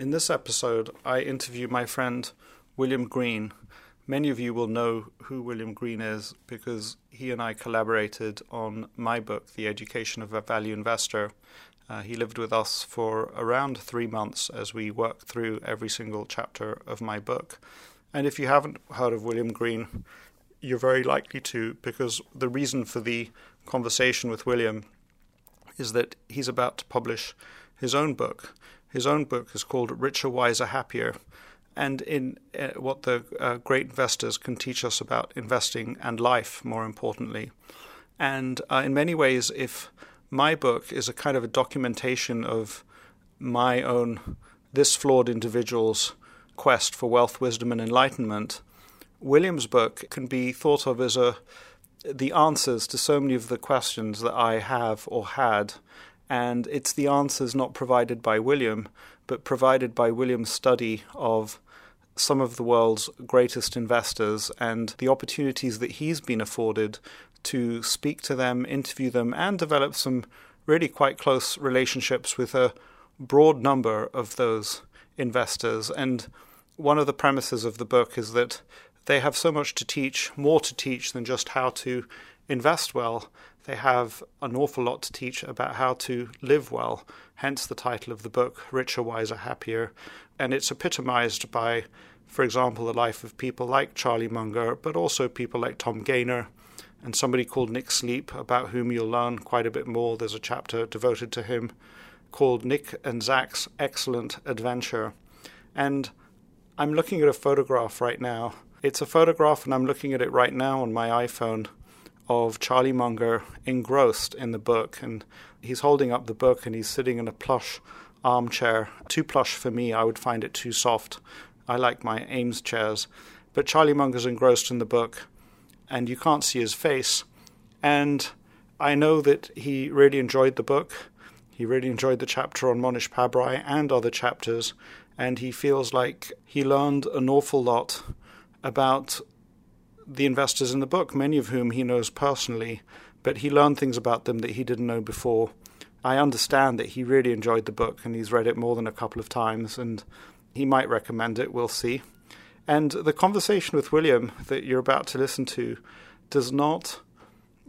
In this episode, I interview my friend William Green. Many of you will know who William Green is because he and I collaborated on my book, The Education of a Value Investor. Uh, he lived with us for around three months as we worked through every single chapter of my book. And if you haven't heard of William Green, you're very likely to because the reason for the conversation with William is that he's about to publish his own book. His own book is called Richer, Wiser, Happier and in uh, what the uh, great investors can teach us about investing and life, more importantly. And uh, in many ways, if my book is a kind of a documentation of my own, this flawed individual's quest for wealth, wisdom, and enlightenment, William's book can be thought of as a the answers to so many of the questions that I have or had, and it's the answers not provided by William, but provided by William's study of some of the world's greatest investors and the opportunities that he's been afforded to speak to them, interview them, and develop some really quite close relationships with a broad number of those investors. And one of the premises of the book is that they have so much to teach, more to teach than just how to invest well they have an awful lot to teach about how to live well, hence the title of the book, Richer, Wiser, Happier. And it's epitomized by, for example, the life of people like Charlie Munger, but also people like Tom Gayner and somebody called Nick Sleep, about whom you'll learn quite a bit more. There's a chapter devoted to him called Nick and Zak's Excellent Adventure. And I'm looking at a photograph right now. It's a photograph, and I'm looking at it right now on my iPhone of Charlie Munger engrossed in the book. And he's holding up the book and he's sitting in a plush armchair. Too plush for me, I would find it too soft. I like my Eames chairs. But Charlie Munger's engrossed in the book and you can't see his face. And I know that he really enjoyed the book. He really enjoyed the chapter on Mohnish Pabrai and other chapters, and he feels like he learned an awful lot about the investors in the book, many of whom he knows personally, but he learned things about them that he didn't know before. I understand that he really enjoyed the book and he's read it more than a couple of times, and he might recommend it. We'll see. And the conversation with William that you're about to listen to does not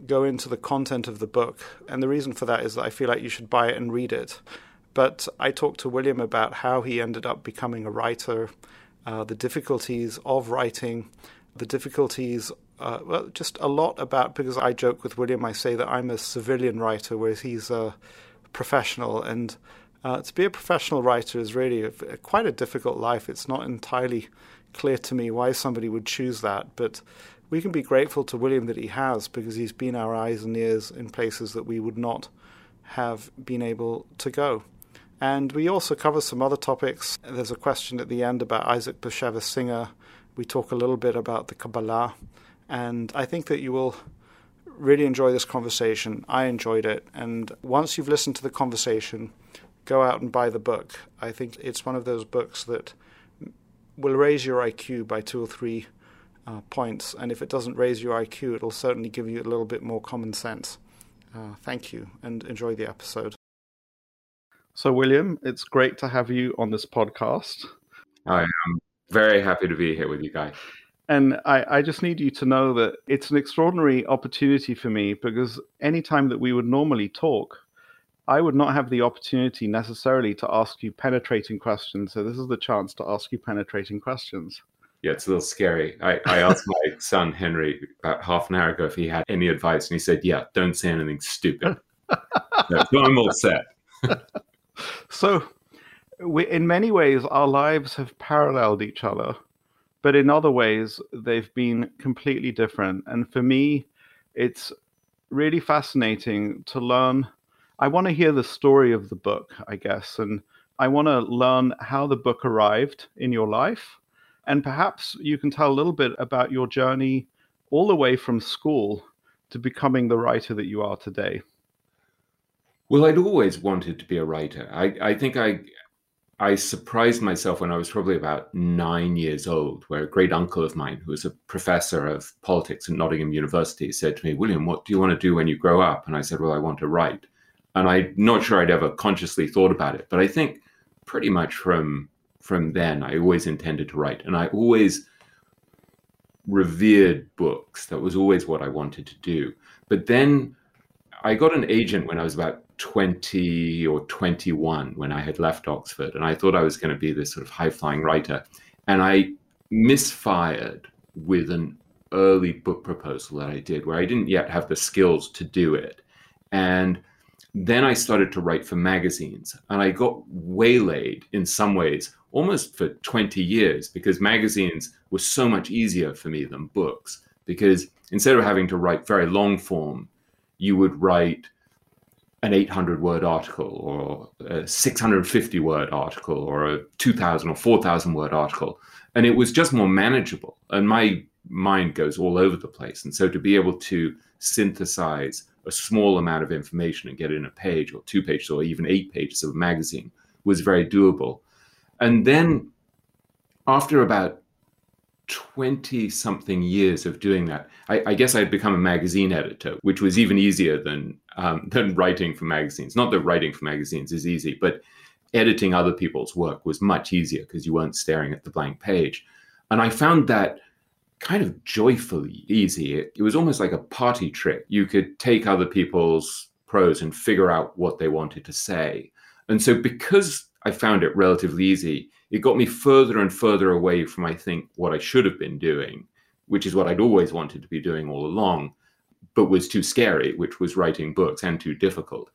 go into the content of the book. And the reason for that is that I feel like you should buy it and read it. But I talked to William about how he ended up becoming a writer, uh, the difficulties of writing, the difficulties, uh, well, just a lot about, because I joke with William, I say that I'm a civilian writer, whereas he's a professional. And uh, to be a professional writer is really a, a, quite a difficult life. It's not entirely clear to me why somebody would choose that, but we can be grateful to William that he has, because he's been our eyes and ears in places that we would not have been able to go. And we also cover some other topics. There's a question at the end about Isaac Bashevis Singer we talk a little bit about the Kabbalah, and I think that you will really enjoy this conversation. I enjoyed it, and once you've listened to the conversation, go out and buy the book. I think it's one of those books that will raise your IQ by two or three uh, points, and if it doesn't raise your IQ, it'll certainly give you a little bit more common sense. Uh, thank you, and enjoy the episode. So, William, it's great to have you on this podcast. I am very happy to be here with you guys. And I, I, just need you to know that it's an extraordinary opportunity for me because anytime that we would normally talk, I would not have the opportunity necessarily to ask you penetrating questions. So this is the chance to ask you penetrating questions. Yeah, it's a little scary. I, I asked my son Henry about half an hour ago if he had any advice, and he said, "Yeah, don't say anything stupid." so I'm all set. so we, in many ways, our lives have paralleled each other, but in other ways, they've been completely different. And for me, it's really fascinating to learn. I want to hear the story of the book, I guess, and I want to learn how the book arrived in your life. And perhaps you can tell a little bit about your journey all the way from school to becoming the writer that you are today. Well, I'd always wanted to be a writer. I, I think I I surprised myself when I was probably about nine years old, where a great uncle of mine, who was a professor of politics at Nottingham University, said to me, William, what do you want to do when you grow up? And I said, Well, I want to write. And I'm not sure I'd ever consciously thought about it, but I think pretty much from from then. I always intended to write, and I always revered books. That was always what I wanted to do. But then I got an agent when I was about 20 or 21 when I had left Oxford, and I thought I was going to be this sort of high flying writer. And I misfired with an early book proposal that I did where I didn't yet have the skills to do it. And then I started to write for magazines, and I got waylaid in some ways almost for 20 years because magazines were so much easier for me than books. Because instead of having to write very long form, you would write an 800 word article or a 650 word article or a 2000 or 4000 word article. And it was just more manageable. And my mind goes all over the place. And so to be able to synthesize a small amount of information and get it in a page or two pages or even eight pages of a magazine was very doable. And then after about 20 something years of doing that, I, I, guess I had become a magazine editor, which was even easier than, um, than writing for magazines. Not that writing for magazines is easy, but editing other people's work was much easier because you weren't staring at the blank page. And I found that kind of joyfully easy. It, it was almost like a party trick. You could take other people's prose and figure out what they wanted to say. And so, because I found it relatively easy. It got me further and further away from, I think, what I should have been doing, which is what I'd always wanted to be doing all along, but was too scary, which was writing books and too difficult.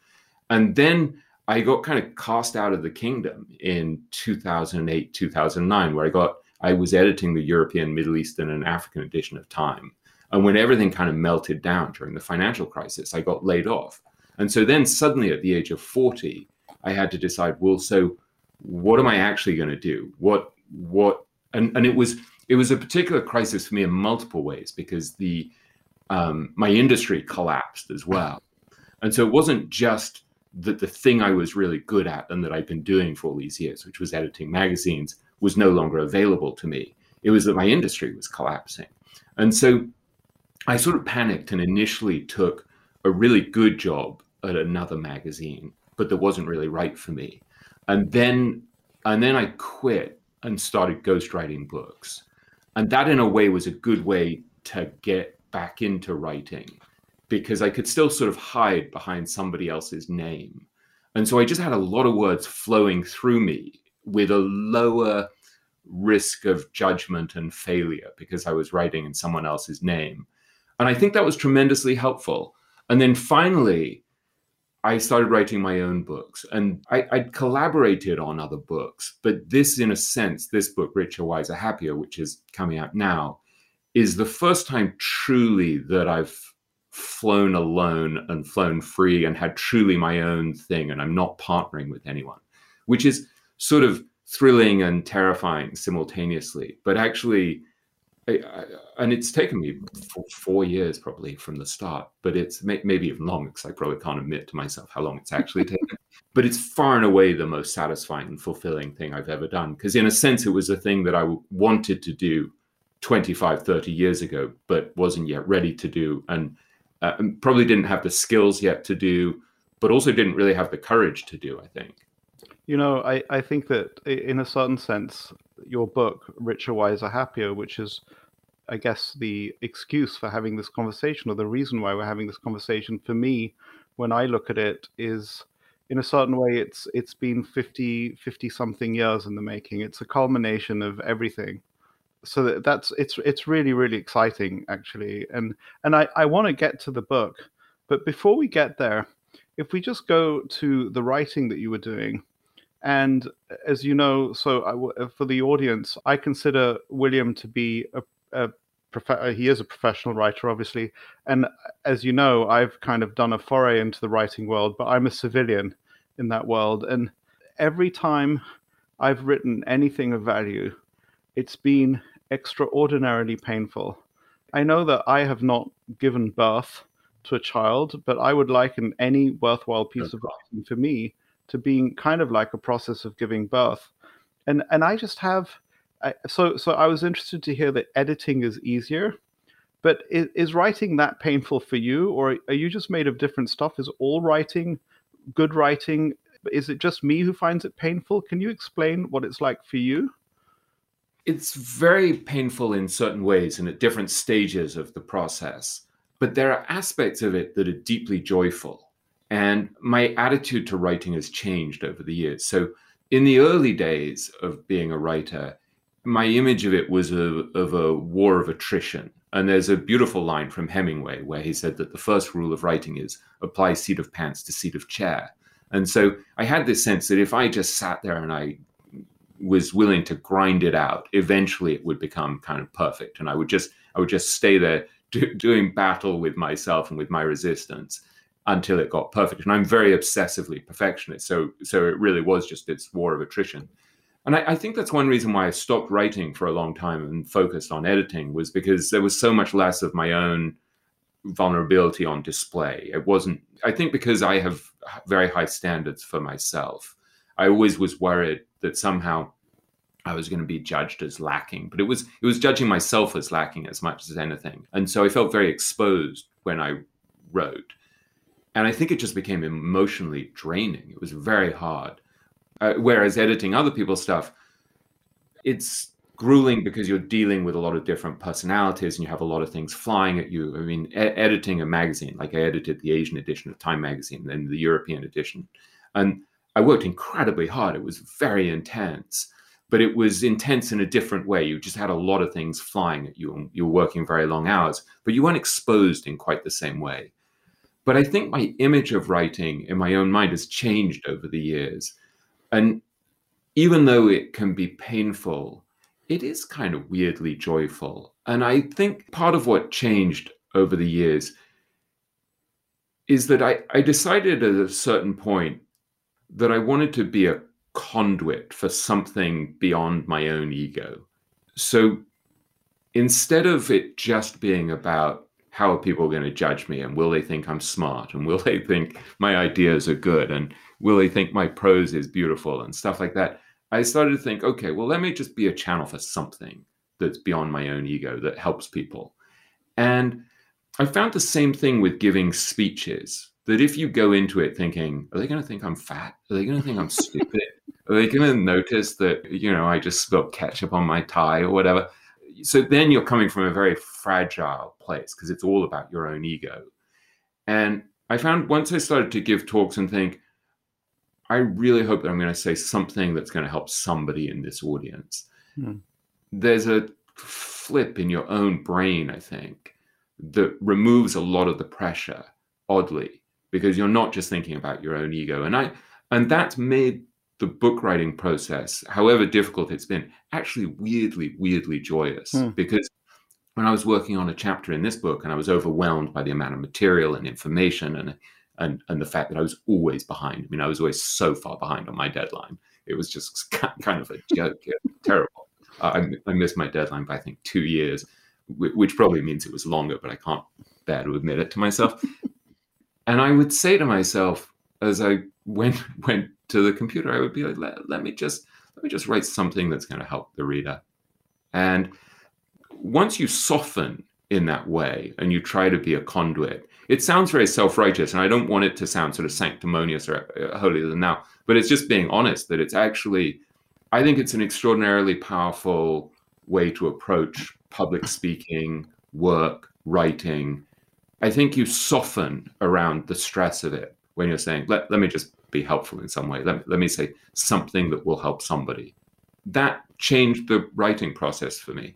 And then I got kind of cast out of the kingdom in 2008, 2009, where I got, I was editing the European, Middle Eastern, and African edition of Time. And when everything kind of melted down during the financial crisis, I got laid off. And so then suddenly at the age of 40, I had to decide, well, so what am I actually going to do? What, what, and, and it was, it was a particular crisis for me in multiple ways because the, um, my industry collapsed as well. And so it wasn't just that the thing I was really good at and that I'd been doing for all these years, which was editing magazines, was no longer available to me. It was that my industry was collapsing. And so I sort of panicked and initially took a really good job at another magazine but that wasn't really right for me. And then and then I quit and started ghostwriting books. And that in a way was a good way to get back into writing because I could still sort of hide behind somebody else's name. And so I just had a lot of words flowing through me with a lower risk of judgment and failure because I was writing in someone else's name. And I think that was tremendously helpful. And then finally, I started writing my own books and I, would collaborated on other books. But this, in a sense, this book, Richer, Wiser, Happier, which is coming out now, is the first time truly that I've flown alone and flown free and had truly my own thing. And I'm not partnering with anyone, which is sort of thrilling and terrifying simultaneously. But actually, I, I, and it's taken me four years probably from the start, but it's may, maybe even longer because I probably can't admit to myself how long it's actually taken. But it's far and away the most satisfying and fulfilling thing I've ever done because, in a sense, it was a thing that I wanted to do 25, 30 years ago, but wasn't yet ready to do, and, uh, and probably didn't have the skills yet to do, but also didn't really have the courage to do, I think. You know, I, I think that in a certain sense, your book, Richer, Wiser, Happier, which is, I guess, the excuse for having this conversation or the reason why we're having this conversation for me, when I look at it, is in a certain way, it's it's been 50, 50 something years in the making. It's a culmination of everything. So that, that's it's it's really really exciting actually, and and I I want to get to the book, but before we get there, if we just go to the writing that you were doing, and as you know, so I, uh, for the audience, I consider William to be a, a prof- uh, he is a professional writer, obviously. And uh, as you know, I've kind of done a foray into the writing world, but I'm a civilian in that world. And every time I've written anything of value, it's been extraordinarily painful. I know that I have not given birth to a child, but I would liken any worthwhile piece of writing for me to being kind of like a process of giving birth. And and I just have I, so so I was interested to hear that editing is easier, but is, is writing that painful for you, or are you just made of different stuff? Is all writing good writing? is it just me who finds it painful? Can you explain what it's like for you? It's very painful in certain ways and at different stages of the process. But there are aspects of it that are deeply joyful. And my attitude to writing has changed over the years. So, in the early days of being a writer, my image of it was a, of a war of attrition. And there's a beautiful line from Hemingway where he said that the first rule of writing is apply seat of pants to seat of chair. And so I had this sense that if I just sat there and I was willing to grind it out, eventually it would become kind of perfect. And I would just I would just stay there do, doing battle with myself and with my resistance until it got perfect. And I'm very obsessively perfectionist. So so it really was just this war of attrition. And I, I, think that's one reason why I stopped writing for a long time and focused on editing was because there was so much less of my own vulnerability on display. It wasn't, I think, because I have very high standards for myself. I always was worried that somehow I was going to be judged as lacking, but it was it was judging myself as lacking as much as anything. And so I felt very exposed when I wrote. And I think it just became emotionally draining. It was very hard. Uh, whereas editing other people's stuff, it's grueling because you're dealing with a lot of different personalities and you have a lot of things flying at you. I mean, e- editing a magazine, like I edited the Asian edition of Time magazine and the European edition. And I worked incredibly hard. It was very intense, but it was intense in a different way. You just had a lot of things flying at you and you were working very long hours, but you weren't exposed in quite the same way. But I think my image of writing in my own mind has changed over the years. And even though it can be painful, it is kind of weirdly joyful. And I think part of what changed over the years is that I, I decided at a certain point that I wanted to be a conduit for something beyond my own ego. So instead of it just being about how are people going to judge me and will they think I'm smart and will they think my ideas are good and will they think my prose is beautiful and stuff like that, I started to think, okay, well, let me just be a channel for something that's beyond my own ego that helps people. And I found the same thing with giving speeches that if you go into it thinking, are they going to think I'm fat? Are they going to think I'm stupid? Are they going to notice that, you know, I just spilled ketchup on my tie or whatever? So then you're coming from a very fragile place because it's all about your own ego. And I found once I started to give talks and think, I really hope that I'm going to say something that's going to help somebody in this audience. Hmm. There's a flip in your own brain, I think, that removes a lot of the pressure, oddly, because you're not just thinking about your own ego. And I and that's made the book writing process, however difficult it's been, actually weirdly, weirdly joyous. Hmm. Because when I was working on a chapter in this book and I was overwhelmed by the amount of material and information and and and the fact that I was always behind. I mean, I was always so far behind on my deadline. It was just kind of a joke, terrible. I, I missed my deadline by I think two years, which probably means it was longer, but I can't bear to admit it to myself. And I would say to myself as I went went to the computer, I would be like, let, let me just let me just write something that's going to help the reader. And once you soften in that way and you try to be a conduit, it sounds very self-righteous and i don't want it to sound sort of sanctimonious or uh, holier than thou. but it's just being honest that it's actually i think it's an extraordinarily powerful way to approach public speaking work writing i think you soften around the stress of it when you're saying let, let me just be helpful in some way let, let me say something that will help somebody that changed the writing process for me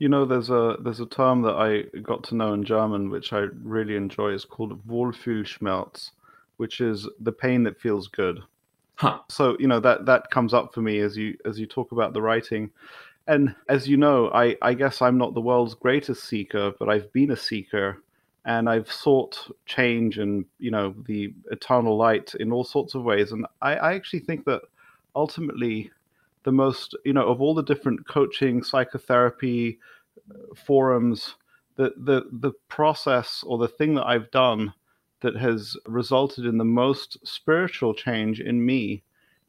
you know, there's a there's a term that I got to know in German, which I really enjoy. It's called Wohlfühlschmerz, which is the pain that feels good. Huh. So you know that that comes up for me as you as you talk about the writing, and as you know, I I guess I'm not the world's greatest seeker, but I've been a seeker, and I've sought change and you know the eternal light in all sorts of ways, and I, I actually think that ultimately the most, you know, of all the different coaching, psychotherapy uh, forums, the, the, the process or the thing that I've done that has resulted in the most spiritual change in me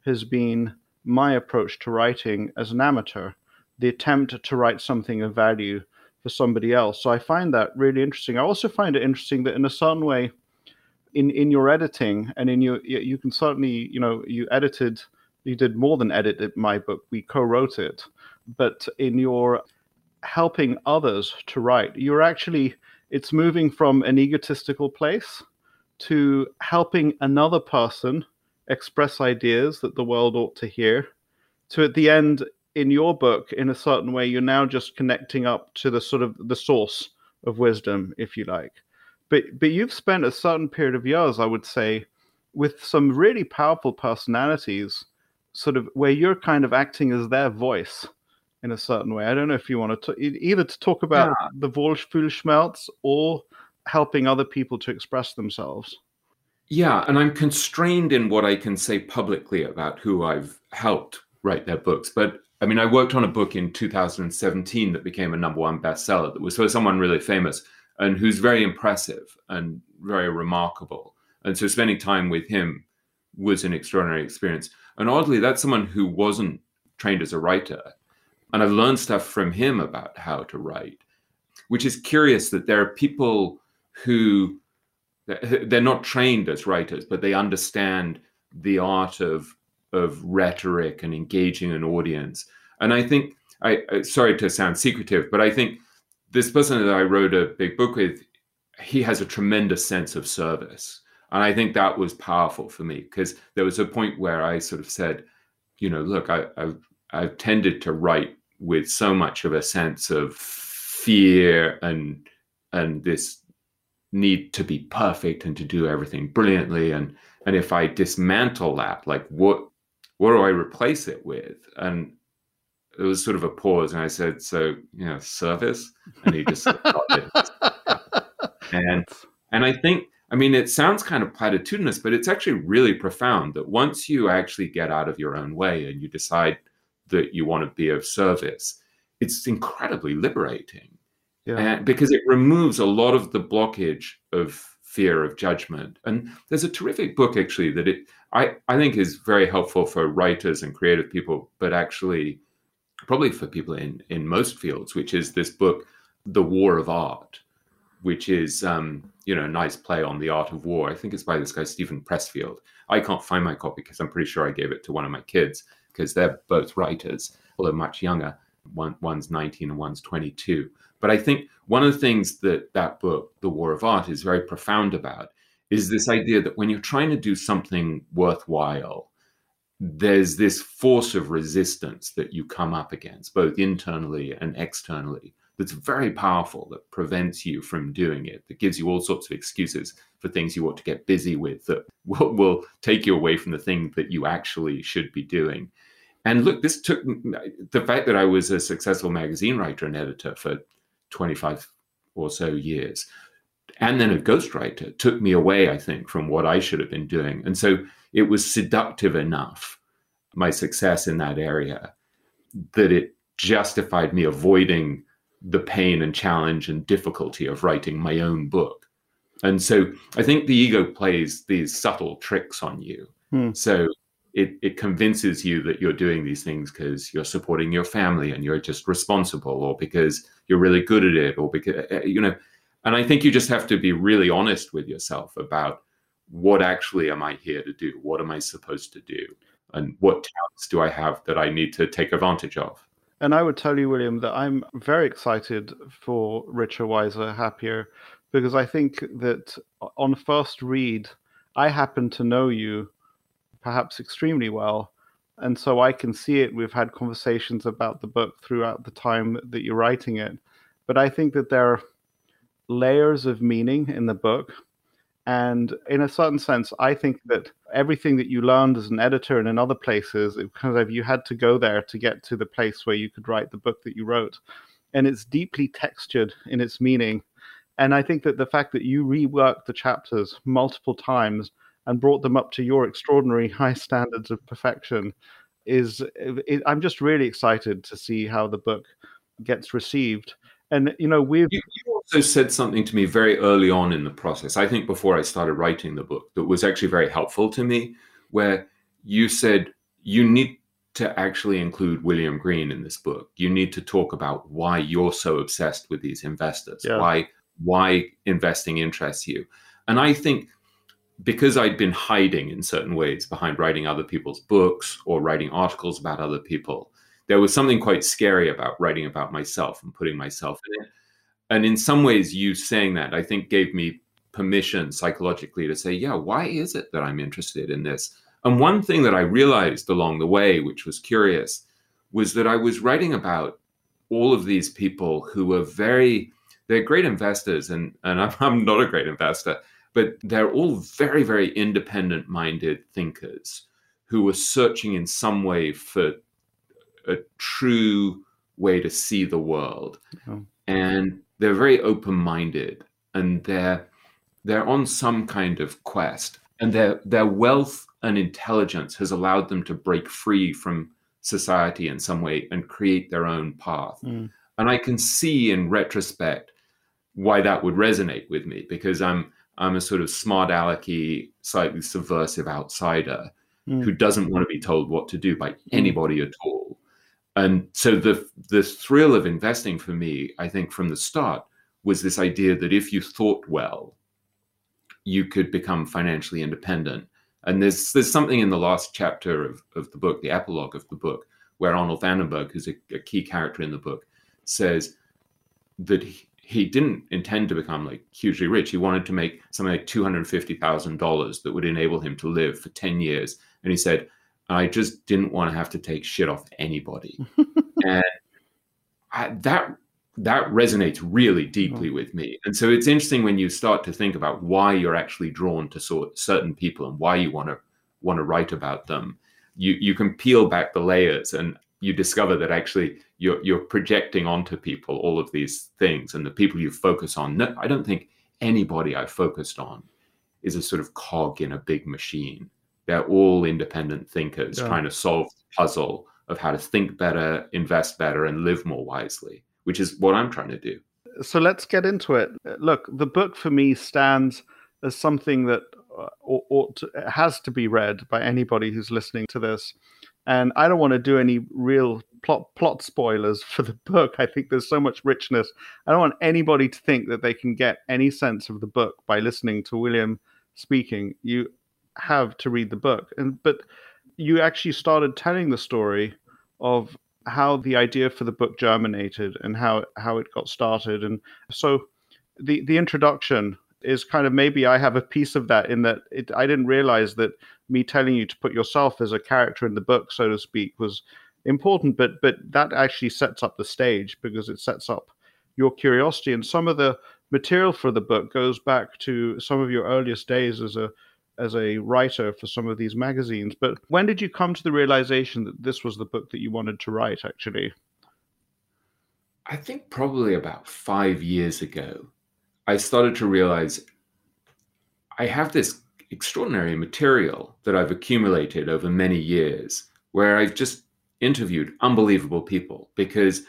has been my approach to writing as an amateur, the attempt to write something of value for somebody else. So I find that really interesting. I also find it interesting that in a certain way, in in your editing and in your you can certainly you know you edited you did more than edit my book we co-wrote it but in your helping others to write you're actually it's moving from an egotistical place to helping another person express ideas that the world ought to hear to at the end in your book in a certain way you're now just connecting up to the sort of the source of wisdom if you like. But but you've spent a certain period of years i would say with some really powerful personalities sort of where you're kind of acting as their voice in a certain way. I don't know if you want to t- either to talk about yeah. the Wohlfühlschmerz or helping other people to express themselves. Yeah and i'm constrained in what i can say publicly about who i've helped write their books but I mean, I worked on a book in 2017 that became a number one bestseller that was for someone really famous and who's very impressive and very remarkable. And so spending time with him was an extraordinary experience. And oddly, that's someone who wasn't trained as a writer. And I've learned stuff from him about how to write, which is curious that there are people who they're not trained as writers, but they understand the art of of rhetoric and engaging an audience. And I think I sorry to sound secretive, but I think this person that I wrote a big book with, he has a tremendous sense of service. And I think that was powerful for me because there was a point where I sort of said, you know, look, I, I've, I've tended to write with so much of a sense of fear and and this need to be perfect and to do everything brilliantly and and if i dismantle that like what what do I replace it with? And it was sort of a pause, and I said, "So, you know, service," and he just oh, got it. and and I think, I mean, it sounds kind of platitudinous, but it's actually really profound that once you actually get out of your own way and you decide that you want to be of service, it's incredibly liberating, yeah. and, because it removes a lot of the blockage of fear of judgment. And there's a terrific book actually that it I, I think is very helpful for writers and creative people, but actually probably for people in, in most fields, which is this book, The War of Art, which is um, you know a nice play on the art of war. I think it's by this guy Steven Pressfield. I can't find my copy because I'm pretty sure I gave it to one of my kids because they're both writers, although much younger. One, one's 19 and one's 22. But I think one of the things that that book, The War of Art, is very profound about is this idea that when you're trying to do something worthwhile, there's this force of resistance that you come up against, both internally and externally, that's very powerful, that prevents you from doing it, that gives you all sorts of excuses for things you ought to get busy with, that will, will take you away from the thing that you actually should be doing. And look, this took the fact that I was a successful magazine writer and editor for 25 or so years. And then a ghostwriter took me away, I think, from what I should have been doing. And so it was seductive enough, my success in that area, that it justified me avoiding the pain and challenge and difficulty of writing my own book. And so I think the ego plays these subtle tricks on you. Hmm. So it, it convinces you that you're doing these things because you're supporting your family and you're just responsible or because you're really good at it or because uh, you know and i think you just have to be really honest with yourself about what actually am i here to do what am i supposed to do and what talents do i have that i need to take advantage of and i would tell you william that i'm very excited for richer wiser happier because i think that on first read i happen to know you perhaps extremely well. And so I can see it. We've had conversations about the book throughout the time that you're writing it. But I think that there are layers of meaning in the book. And in a certain sense, I think that everything that you learned as an editor and in other places, it kind of you had to go there to get to the place where you could write the book that you wrote. And it's deeply textured in its meaning. And I think that the fact that you reworked the chapters multiple times and brought them up to your extraordinary high standards of perfection is it, i'm just really excited to see how the book gets received and you know we've you, you, also said something to me very early on in the process i think before i started writing the book that was actually very helpful to me where you said you need to actually include william green in this book you need to talk about why you're so obsessed with these investors yeah. why why investing interests you and i think because I'd been hiding in certain ways behind writing other people's books or writing articles about other people, there was something quite scary about writing about myself and putting myself in it. And in some ways, you saying that, I think, gave me permission psychologically to say, yeah, why is it that I'm interested in this? And one thing that I realized along the way, which was curious, was that I was writing about all of these people who were very, they're great investors, and, and I'm, I'm not a great investor, but they're all very, very independent minded thinkers who were searching in some way for a true way to see the world. Oh. And they're very open minded and they're they're on some kind of quest. And their their wealth and intelligence has allowed them to break free from society in some way and create their own path. Mm. And I can see in retrospect why that would resonate with me because I'm I'm a sort of smart alecky, slightly subversive outsider mm. who doesn't want to be told what to do by hmm. anybody at all. And so the the thrill of investing for me, I think from the start, was this idea that if you thought well, you could become financially independent. And there's there's something in the last chapter of, of the book, the epilogue of the book, where Arnold van den Bergh, who's a, a key character in the book, says that he, he didn't intend to become like hugely rich. He wanted to make something like two hundred fifty thousand dollars that would enable him to live for ten years. And he said, "I just didn't want to have to take shit off anybody." and I, that that resonates really deeply mm. with me. And so it's interesting when you start to think about why you're actually drawn to sort certain people and why you want to want to write about them. You you can peel back the layers and you discover that actually you're you're projecting onto people all of these things and the people you focus on. No, I don't think anybody I've focused on is a sort of cog in a big machine. They're all independent thinkers yeah. trying to solve the puzzle of how to think better, invest better, and live more wisely, which is what I'm trying to do. So let's get into it. Look, the book for me stands as something that uh, ought to, has to be read by anybody who's listening to this and I don't want to do any real plot plot spoilers for the book. I think there's so much richness. I don't want anybody to think that they can get any sense of the book by listening to William speaking. You have to read the book. And but you actually started telling the story of how the idea for the book germinated and how how it got started. And so the the introduction is kind of maybe I have a piece of that in that it, I didn't realize that me telling you to put yourself as a character in the book, so to speak, was important. But but that actually sets up the stage because it sets up your curiosity and some of the material for the book goes back to some of your earliest days as a as a writer for some of these magazines. But when did you come to the realization that this was the book that you wanted to write? Actually, I think probably about five years ago. I started to realize I have this extraordinary material that I've accumulated over many years where I've just interviewed unbelievable people because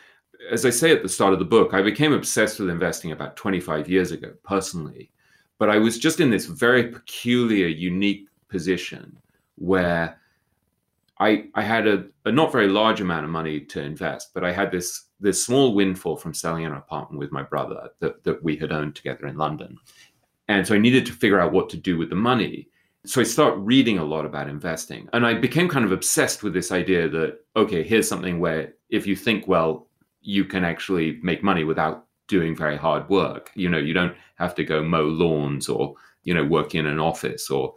as I say at the start of the book, I became obsessed with investing about 25 years ago personally. But I was just in this very peculiar, unique position where I, I had a, a not very large amount of money to invest, but I had this this small windfall from selling an apartment with my brother that, that we had owned together in London. And so I needed to figure out what to do with the money. So I started reading a lot about investing. And I became kind of obsessed with this idea that, okay, here's something where if you think well, you can actually make money without doing very hard work. You know, you don't have to go mow lawns or, you know, work in an office or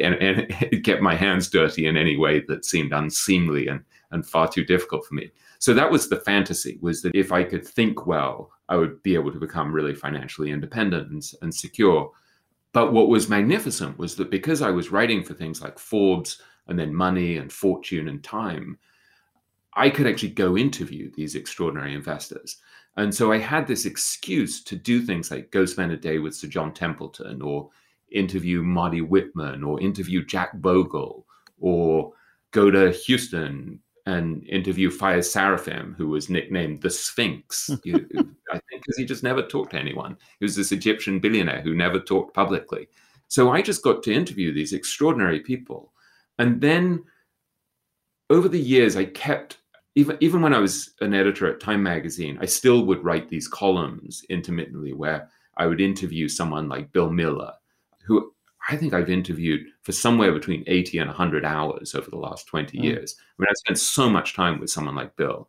and, and get my hands dirty in any way that seemed unseemly and, and far too difficult for me. So that was the fantasy was that if I could think well, I would be able to become really financially independent and, and secure. But what was magnificent was that because I was writing for things like Forbes and then Money and Fortune and Time, I could actually go interview these extraordinary investors. And so I had this excuse to do things like go spend a day with Sir John Templeton or interview Marty Whitman or interview Jack Bogle or go to Houston, and interview Fayez Sarofim, who was nicknamed the Sphinx. you, I think because he just never talked to anyone. He was this Egyptian billionaire who never talked publicly. So I just got to interview these extraordinary people. And then over the years, I kept, even, even when I was an editor at Time Magazine, I still would write these columns intermittently where I would interview someone like Bill Miller, who I think I've interviewed for somewhere between 80 and 100 hours over the last 20 mm. years. I mean, I spent so much time with someone like Bill.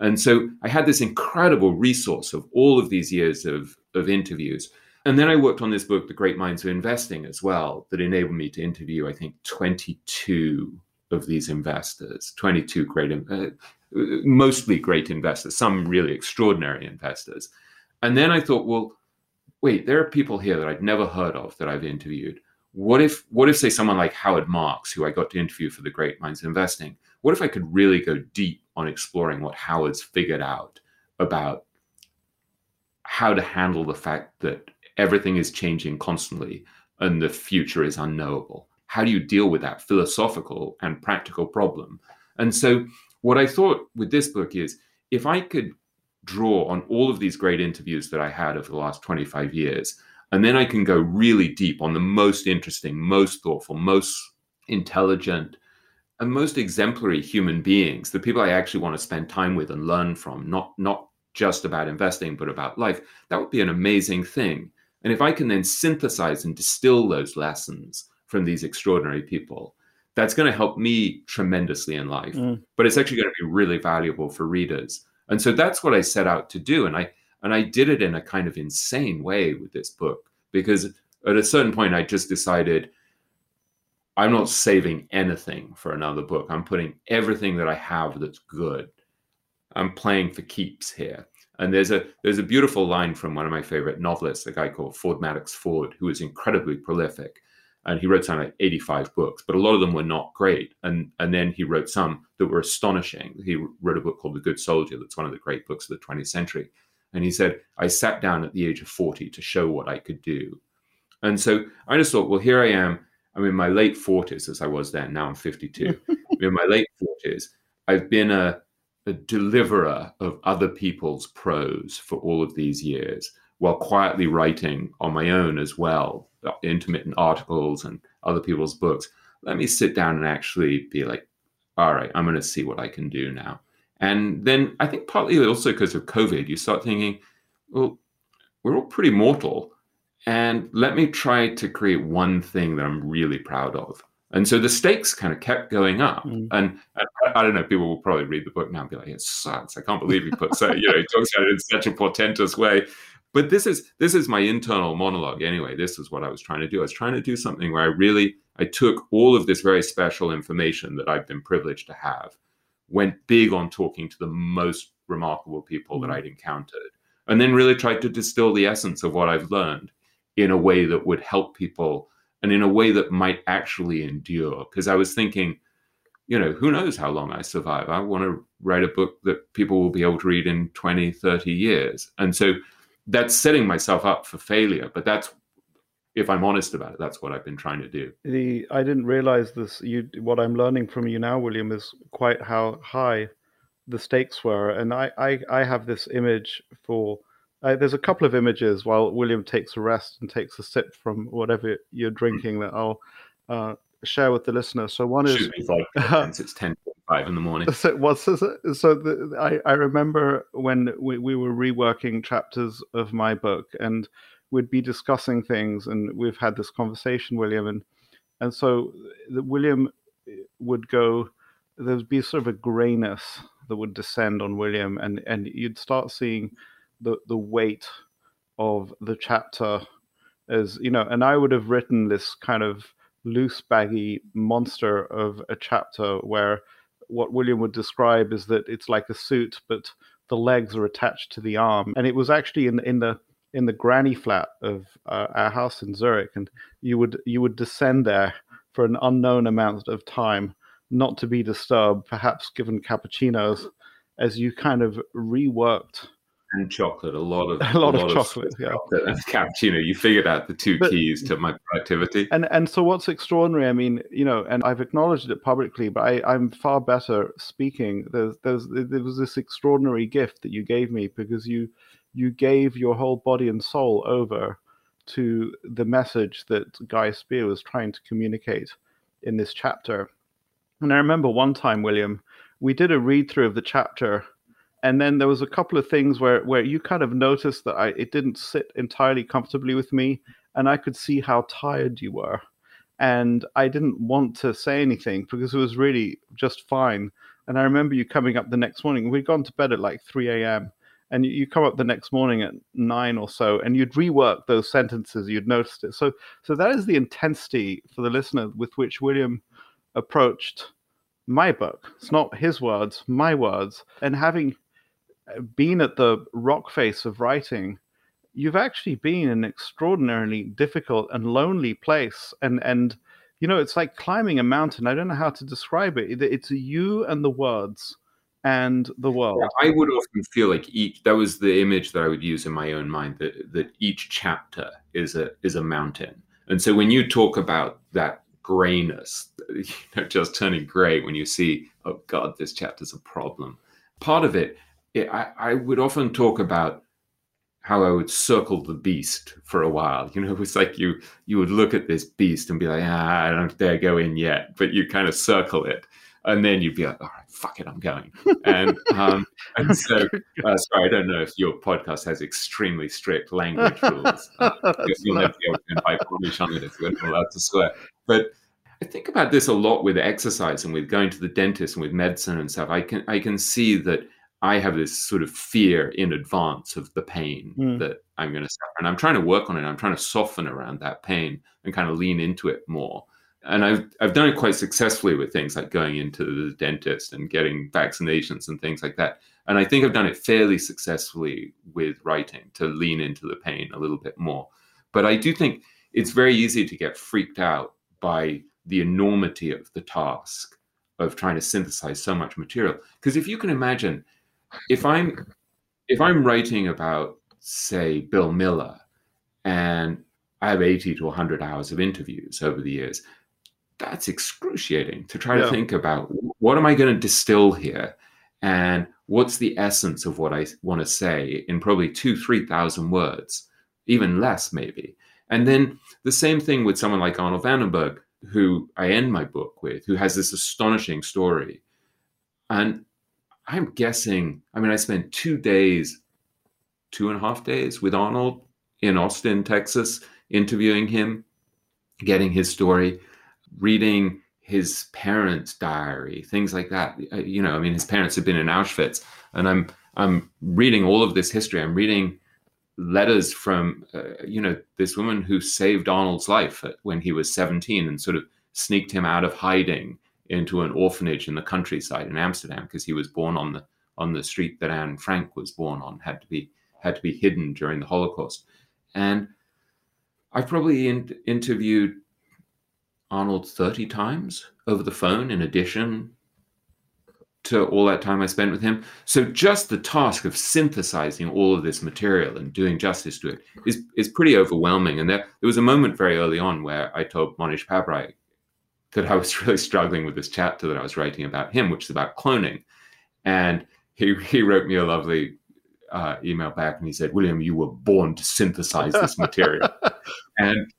And so I had this incredible resource of all of these years of, of interviews. And then I worked on this book, The Great Minds of Investing, as well, that enabled me to interview, I think, 22 of these investors, 22 great, uh, mostly great investors, some really extraordinary investors. And then I thought, well, wait, there are people here that I'd never heard of that I've interviewed. What if, what if, say, someone like Howard Marks, who I got to interview for The Great Minds Investing, what if I could really go deep on exploring what Howard's figured out about how to handle the fact that everything is changing constantly and the future is unknowable? How do you deal with that philosophical and practical problem? And so, what I thought with this book is if I could draw on all of these great interviews that I had over the last 25 years, and then I can go really deep on the most interesting, most thoughtful, most intelligent, and most exemplary human beings, the people I actually want to spend time with and learn from, not not just about investing, but about life, that would be an amazing thing. And if I can then synthesize and distill those lessons from these extraordinary people, that's going to help me tremendously in life. Mm. But it's actually going to be really valuable for readers. And so that's what I set out to do. And I and I did it in a kind of insane way with this book because at a certain point I just decided I'm not saving anything for another book. I'm putting everything that I have that's good. I'm playing for keeps here. And there's a there's a beautiful line from one of my favorite novelists, a guy called Ford Madox Ford, who is incredibly prolific. And he wrote something like 85 books, but a lot of them were not great. And and then he wrote some that were astonishing. He wrote a book called The Good Soldier, that's one of the great books of the 20th century. And he said, I sat down at the age of 40 to show what I could do. And so I just thought, well, here I am I'm in my late 40s as I was then. Now I'm 52. in my late 40s, I've been a, a deliverer of other people's prose for all of these years while quietly writing on my own as well, uh, intermittent articles and other people's books. Let me sit down and actually be like, all right, I'm going to see what I can do now. And then I think partly also because of COVID, you start thinking, well, we're all pretty mortal and let me try to create one thing that I'm really proud of. And so the stakes kind of kept going up. Mm. And I, I, don't know, people will probably read the book now and be like, it sucks. I can't believe he put so, you know, he talks about it in such a portentous way. But this is this is my internal monologue anyway. This is what I was trying to do. I was trying to do something where I really I took all of this very special information that I've been privileged to have, went big on talking to the most remarkable people mm. that I'd encountered, and then really tried to distill the essence of what I've learned in a way that would help people and in a way that might actually endure. Because I was thinking, you know, who knows how long I survive? I want to write a book that people will be able to read in 20, 30 years. And so that's setting myself up for failure. But that's, if I'm honest about it, that's what I've been trying to do. The I didn't realize this. You, what I'm learning from you now, William, is quite how high the stakes were. And I, I, I have this image for uh, there's a couple of images while William takes a rest and takes a sip from whatever you're drinking that I'll uh, share with the listener. So one is since it's ten five in the morning. So what's so, so the, I I remember when we, we were reworking chapters of my book and we'd be discussing things and we've had this conversation, William, and and so William eh, would go. There'd be sort of a grayness that would descend on William, and and you'd start seeing the the weight of the chapter as you know and i would have written this kind of loose baggy monster of a chapter where what william would describe is that it's like a suit but the legs are attached to the arm. And it was actually in in the in the granny flat of uh, our house in zurich. And you would you would descend there for an unknown amount of time not to be disturbed perhaps given cappuccinos as you kind of reworked and chocolate, a lot of a lot, a lot of, chocolate, yeah. Chocolate and cappuccino. You figured out the two but, keys to my productivity. And and so what's extraordinary? I mean, you know, and I've acknowledged it publicly, but I, I'm far better speaking. There's there's there was this extraordinary gift that you gave me because you you gave your whole body and soul over to the message that Guy Spier was trying to communicate in this chapter. And I remember one time, William, we did a read through of the chapter and then there was a couple of things where where you kind of noticed that I it didn't sit entirely comfortably with me, and I could see how tired you were. And I didn't want to say anything because it was really just fine. And I remember you coming up the next morning. We'd gone to bed at like 3 a.m. And you come up the next morning at nine or so, and you'd rework those sentences. You'd noticed it. So, so that is the intensity for the listener with which William approached my book. It's not his words, my words. And having been at the rock face of writing, you've actually been in an extraordinarily difficult and lonely place. And and you know, it's like climbing a mountain. I don't know how to describe it. It's you and the words and the world. Yeah, I would often feel like each that was the image that I would use in my own mind that that each chapter is a is a mountain. And so when you talk about that grayness, you know, just turning gray when you see, oh God, this chapter's a problem. Part of it it, I, I would often talk about how I would circle the beast for a while. You know, it was like you you would look at this beast and be like, ah, I don't dare go in yet, but you kind of circle it, and then you'd be like, all right, fuck it, I'm going. And um, and so, uh, sorry, I don't know if your podcast has extremely strict language rules. Uh, you'll never be able to invite Polish on it if you're not allowed to swear. But I think about this a lot with exercise and with going to the dentist and with medicine and stuff. I can I can see that I have this sort of fear in advance of the pain mm. that I'm going to suffer. And I'm trying to work on it. I'm trying to soften around that pain and kind of lean into it more. And I've, I've done it quite successfully with things like going into the dentist and getting vaccinations and things like that. And I think I've done it fairly successfully with writing to lean into the pain a little bit more. But I do think it's very easy to get freaked out by the enormity of the task of trying to synthesize so much material. Because if you can imagine, if I'm if I'm writing about say Bill Miller and I have 80 to 100 hours of interviews over the years, that's excruciating to try yeah. to think about what am I going to distill here and what's the essence of what I want to say in probably two, 3,000 words, even less maybe. And then the same thing with someone like Arnold Van Den Berg, who I end my book with, who has this astonishing story. And I'm guessing, I mean, I spent two days, two and a half days with Arnold in Austin, Texas, interviewing him, getting his story, reading his parents' diary, things like that. Uh, you know, I mean, his parents had been in Auschwitz, and I'm I'm reading all of this history. I'm reading letters from uh, you know this woman who saved Arnold's life when he was 17 and sort of sneaked him out of hiding into an orphanage in the countryside in Amsterdam because he was born on the on the street that Anne Frank was born on had to be had to be hidden during the Holocaust. And I've probably in, interviewed Arnold 30 times over the phone in addition to all that time I spent with him. So just the task of synthesizing all of this material and doing justice to it is, is pretty overwhelming. And there, there was a moment very early on where I told Mohnish Pabrai, that I was really struggling with this chapter that I was writing about him, which is about cloning. And he, he wrote me a lovely uh, email back and he said, William, you were born to synthesize this material. and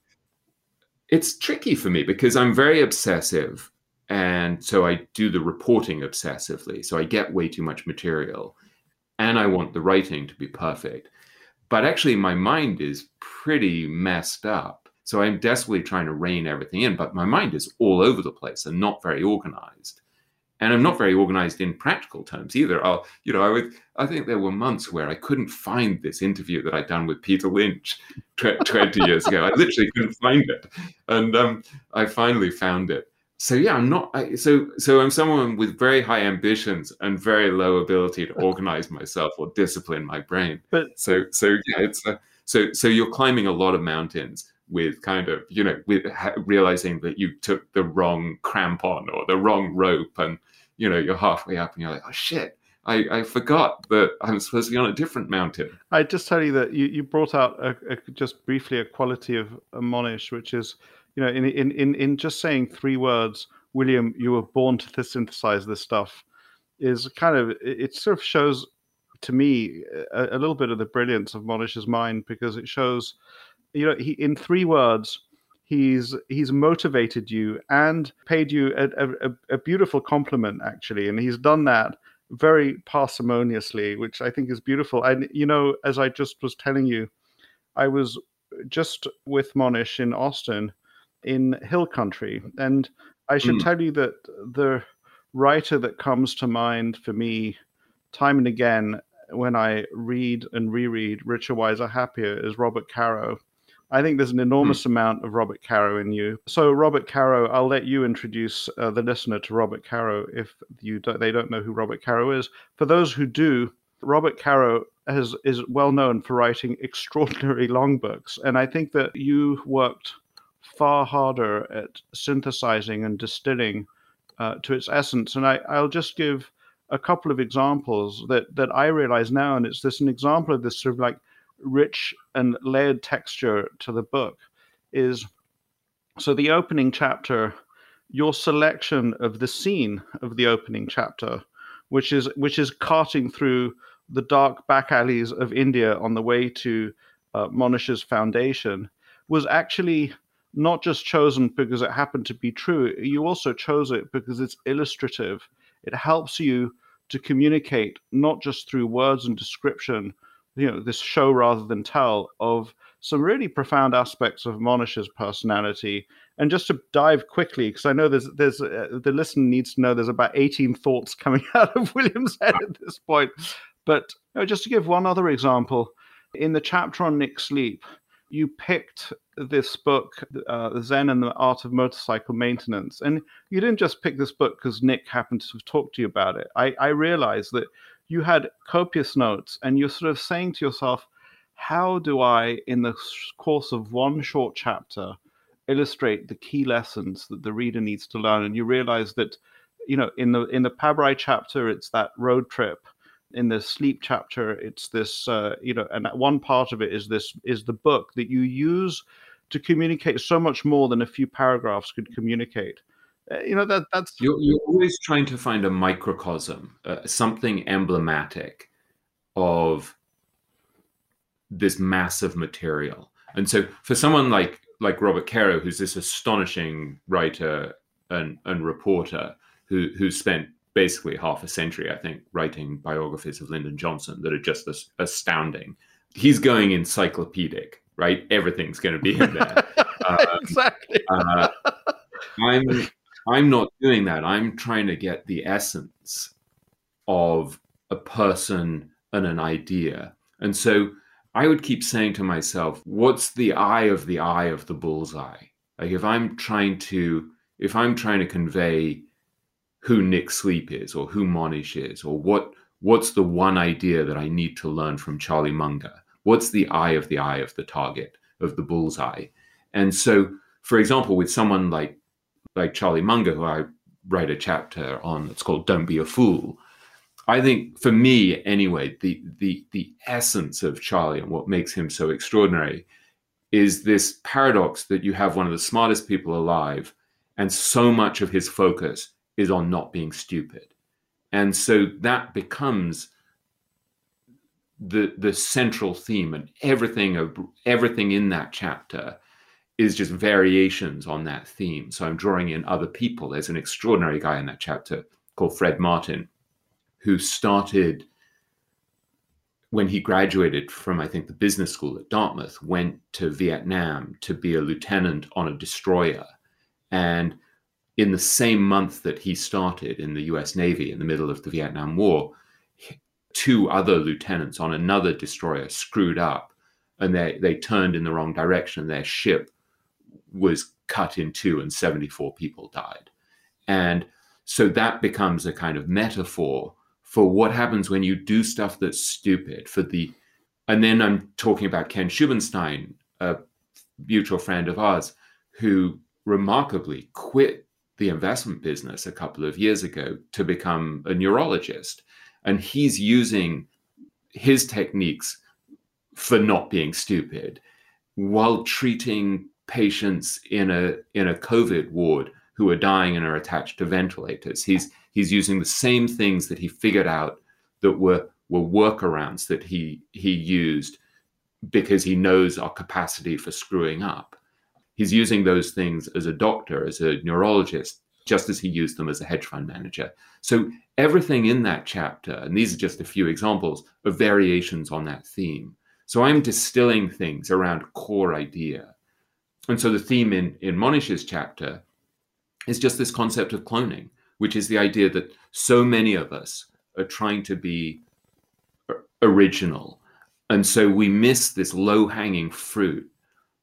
it's tricky for me because I'm very obsessive. And so I do the reporting obsessively. So I get way too much material and I want the writing to be perfect. But actually, my mind is pretty messed up so I'm desperately trying to rein everything in, but my mind is all over the place and not very organized. And I'm not very organized in practical terms either. I'll, you know, I would, I think there were months where I couldn't find this interview that I'd done with Peter Lynch 20 years ago. I literally couldn't find it. And um, I finally found it. So yeah, I'm not. I, so so I'm someone with very high ambitions and very low ability to organize myself or discipline my brain. But so so yeah, it's a, so so you're climbing a lot of mountains with kind of you know with realizing that you took the wrong crampon or the wrong rope and you know you're halfway up and you're like oh shit I, I forgot that I'm supposed to be on a different mountain. I just tell you that you, you brought out a, a, just briefly a quality of a Mohnish, which is, you know, in, in, in, in just saying three words, William, you were born to synthesize this stuff, is kind of, it sort of shows to me a, a little bit of the brilliance of Mohnish's mind because it shows you know, he in three words, he's he's motivated you and paid you a, a, a, beautiful compliment actually, and he's done that very parsimoniously, which I think is beautiful. And you know, as I just was telling you, I was just with Mohnish in Austin in Hill Country. And I should mm. tell you that the writer that comes to mind for me time and again when I read and reread Richer, Wiser, Happier is Robert Caro. I think there's an enormous mm. amount of Robert Caro in you. So, Robert Caro, I'll let you introduce uh, the listener to Robert Caro if you don't, they don't know who Robert Caro is. For those who do, Robert Caro has, is well known for writing extraordinary long books, and I think that you worked far harder at synthesizing and distilling uh, to its essence. And I, I'll just give a couple of examples that that I realize now, and it's this an example of this sort of like rich and layered texture to the book is so the opening chapter your selection of the scene of the opening chapter which is which is carting through the dark back alleys of India on the way to uh, Mohnish's foundation was actually not just chosen because it happened to be true you also chose it because it's illustrative. It helps you to communicate not just through words and description you know this show rather than tell of some really profound aspects of Mohnish's personality. And just to dive quickly, because I know there's there's uh, the listener needs to know there's about 18 thoughts coming out of William's head at this point. But you know, just to give one other example, in the chapter on Nick Sleep, you picked this book, uh, Zen and the Art of Motorcycle Maintenance, and you didn't just pick this book because Nick happened to talk to you about it. I, I realized that you had copious notes and you're sort of saying to yourself, how do I, in the course of one short chapter, illustrate the key lessons that the reader needs to learn? And you realize that, you know, in the in the Pabrai chapter, it's that road trip. In the sleep chapter, it's this, uh, you know, and one part of it is this is the book that you use to communicate so much more than a few paragraphs could communicate. Uh, you know that that's you're, you're always trying to find a microcosm uh, something emblematic of this massive material. And so for someone like like robert caro who's this astonishing writer and, and reporter who who spent basically half a century i think writing biographies of lyndon johnson that are just astounding. He's going encyclopedic right? Everything's going to be in there. Um, exactly. uh, i'm I'm not doing that. I'm trying to get the essence of a person and an idea. And so I would keep saying to myself, what's the eye of the eye of the bullseye? Like if I'm trying to if I'm trying to convey who Nick Sleep is or who Mohnish is or what what's the one idea that I need to learn from Charlie Munger? What's the eye of the eye of the target of the bullseye? And so, for example, with someone like like Charlie Munger, who I write a chapter on. It's called "Don't Be a Fool." I think, for me anyway, the the the essence of Charlie and what makes him so extraordinary is this paradox that you have one of the smartest people alive, and so much of his focus is on not being stupid, and so that becomes the the central theme, and everything of everything in that chapter is just variations on that theme. So I'm drawing in other people. There's an extraordinary guy in that chapter called Fred Martin, who started when he graduated from, I think, the business school at Dartmouth, went to Vietnam to be a lieutenant on a destroyer. And in the same month that he started in the US Navy in the middle of the Vietnam War, two other lieutenants on another destroyer screwed up and they, they turned in the wrong direction. Their ship was cut in two and 74 people died. And so that becomes a kind of metaphor for what happens when you do stuff that's stupid for the and then I'm talking about Ken Shubin Stein, a mutual friend of ours, who remarkably quit the investment business a couple of years ago to become a neurologist. And he's using his techniques for not being stupid while treating patients in a in a COVID ward who are dying and are attached to ventilators. He's he's using the same things that he figured out that were were workarounds that he he used because he knows our capacity for screwing up. He's using those things as a doctor, as a neurologist, just as he used them as a hedge fund manager. So everything in that chapter, and these are just a few examples of variations on that theme. So I'm distilling things around core idea. And so the theme in, in Mohnish's chapter is just this concept of cloning, which is the idea that so many of us are trying to be original. And so we miss this low hanging fruit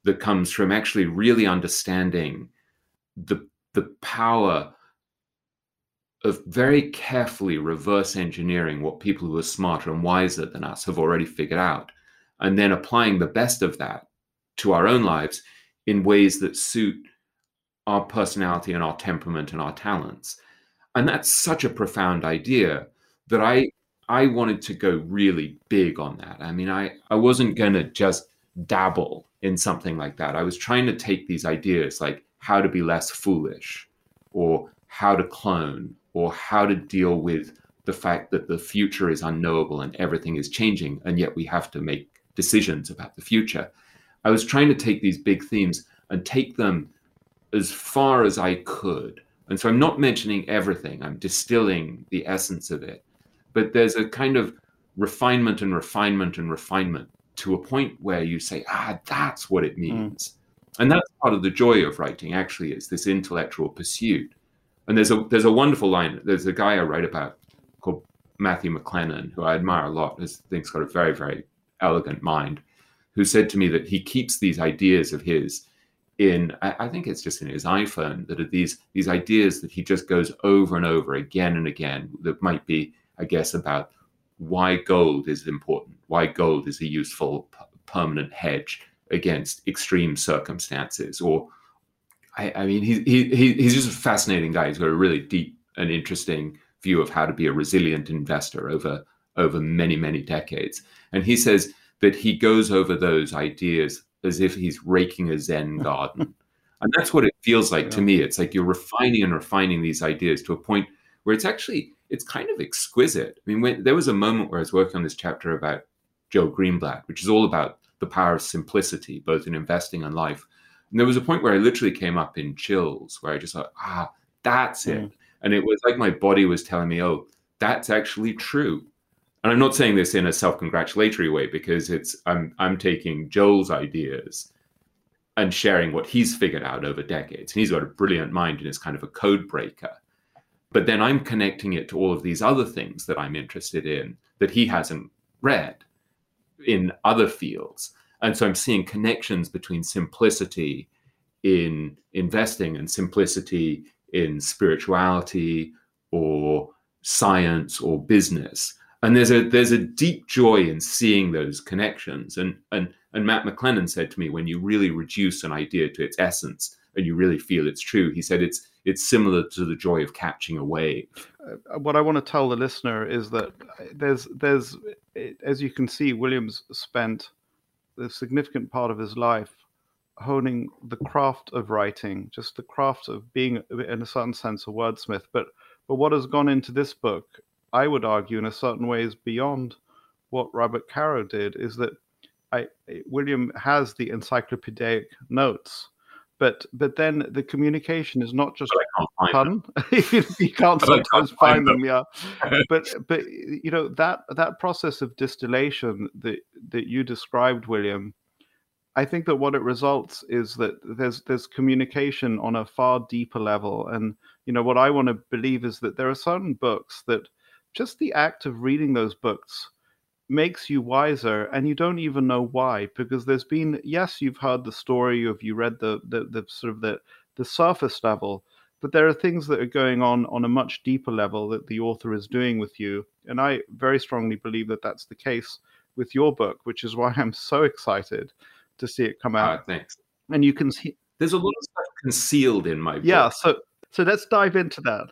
that comes from actually really understanding the, the power of very carefully reverse engineering what people who are smarter and wiser than us have already figured out, and then applying the best of that to our own lives in ways that suit our personality and our temperament and our talents. And that's such a profound idea that I I wanted to go really big on that. I mean, I, I wasn't going to just dabble in something like that. I was trying to take these ideas like how to be less foolish or how to clone or how to deal with the fact that the future is unknowable and everything is changing, and yet we have to make decisions about the future. I was trying to take these big themes and take them as far as I could. And so I'm not mentioning everything, I'm distilling the essence of it but there's a kind of refinement and refinement and refinement to a point where you say, ah, that's what it mm. means. Mm. And that's part of the joy of writing, actually, is this intellectual pursuit. And there's a there's a wonderful line. There's a guy I write about called Matthew McLennan, who I admire a lot. His thing's got a very, very elegant mind, who said to me that he keeps these ideas of his in I, I think it's just in his iPhone that are these these ideas that he just goes over and over again and again that might be I guess, about why gold is important, why gold is a useful permanent hedge against extreme circumstances. Or, I, I mean, he, he, he's just a fascinating guy. He's got a really deep and interesting view of how to be a resilient investor over over many many decades. And he says that he goes over those ideas as if he's raking a Zen garden. and that's what it feels like yeah. to me. It's like you're refining and refining these ideas to a point where it's actually it's kind of exquisite. I mean, when, there was a moment where I was working on this chapter about Joel Greenblatt, which is all about the power of simplicity, both in investing and life. And there was a point where I literally came up in chills, where I just thought, ah, that's it. And it was like my body was telling me, oh, that's actually true. And I'm not saying this in a self-congratulatory way because it's I'm I'm taking Joel's ideas and sharing what he's figured out over decades. And he's got a brilliant mind and is kind of a code breaker but then I'm connecting it to all of these other things that I'm interested in that he hasn't read in other fields. And so I'm seeing connections between simplicity in investing and simplicity in spirituality or science or business. And there's a there's a deep joy in seeing those connections. And and and Matt McLennan said to me, when you really reduce an idea to its essence and you really feel it's true, he said it's it's similar to the joy of catching a wave. Uh, what I want to tell the listener is that uh, there's there's uh, as you can see, Williams spent a significant part of his life honing the craft of writing, just the craft of being, uh, in a certain sense, a wordsmith. But but what has gone into this book, I would argue, in a certain way, is beyond what Robert Caro did. Is that I, William has the encyclopedic notes but but then the communication is not just fun. you can't sometimes find them, them yeah. but but you know that that process of distillation that that you described, William. I think that what it results is that there's there's communication on a far deeper level, and you know what I want to believe is that there are certain books that just the act of reading those books makes you wiser and you don't even know why because there's been yes you've heard the story of you read the the, the sort of the the surface level but there are things that are going on on a much deeper level that the author is doing with you and i very strongly believe that that's the case with your book which is why i'm so excited to see it come out. uh, thanks. And you can see there's a lot of stuff concealed in my book. yeah so so let's dive into that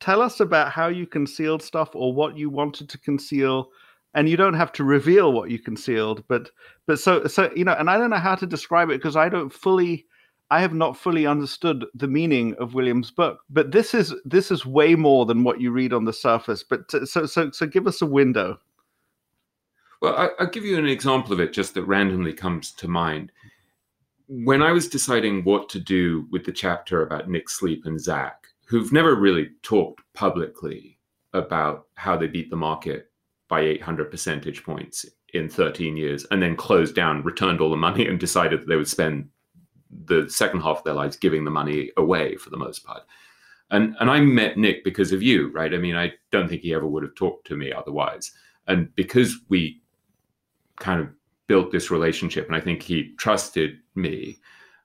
tell us about how you concealed stuff or what you wanted to conceal and you don't have to reveal what you concealed but but so so you know and i don't know how to describe it because i don't fully i have not fully understood the meaning of william's book. But this is this is way more than what you read on the surface. But to, so so so give us a window. Well I, i'll give you an example of it just that randomly comes to mind. When i was deciding what to do with the chapter about nick sleep and Zak who've never really talked publicly about how they beat the market by 800 percentage points in 13 years and then closed down, returned all the money, and decided that they would spend the second half of their lives giving the money away for the most part. And and I met Nick because of you, right? I mean, I don't think he ever would have talked to me otherwise. And because we kind of built this relationship, and I think he trusted me.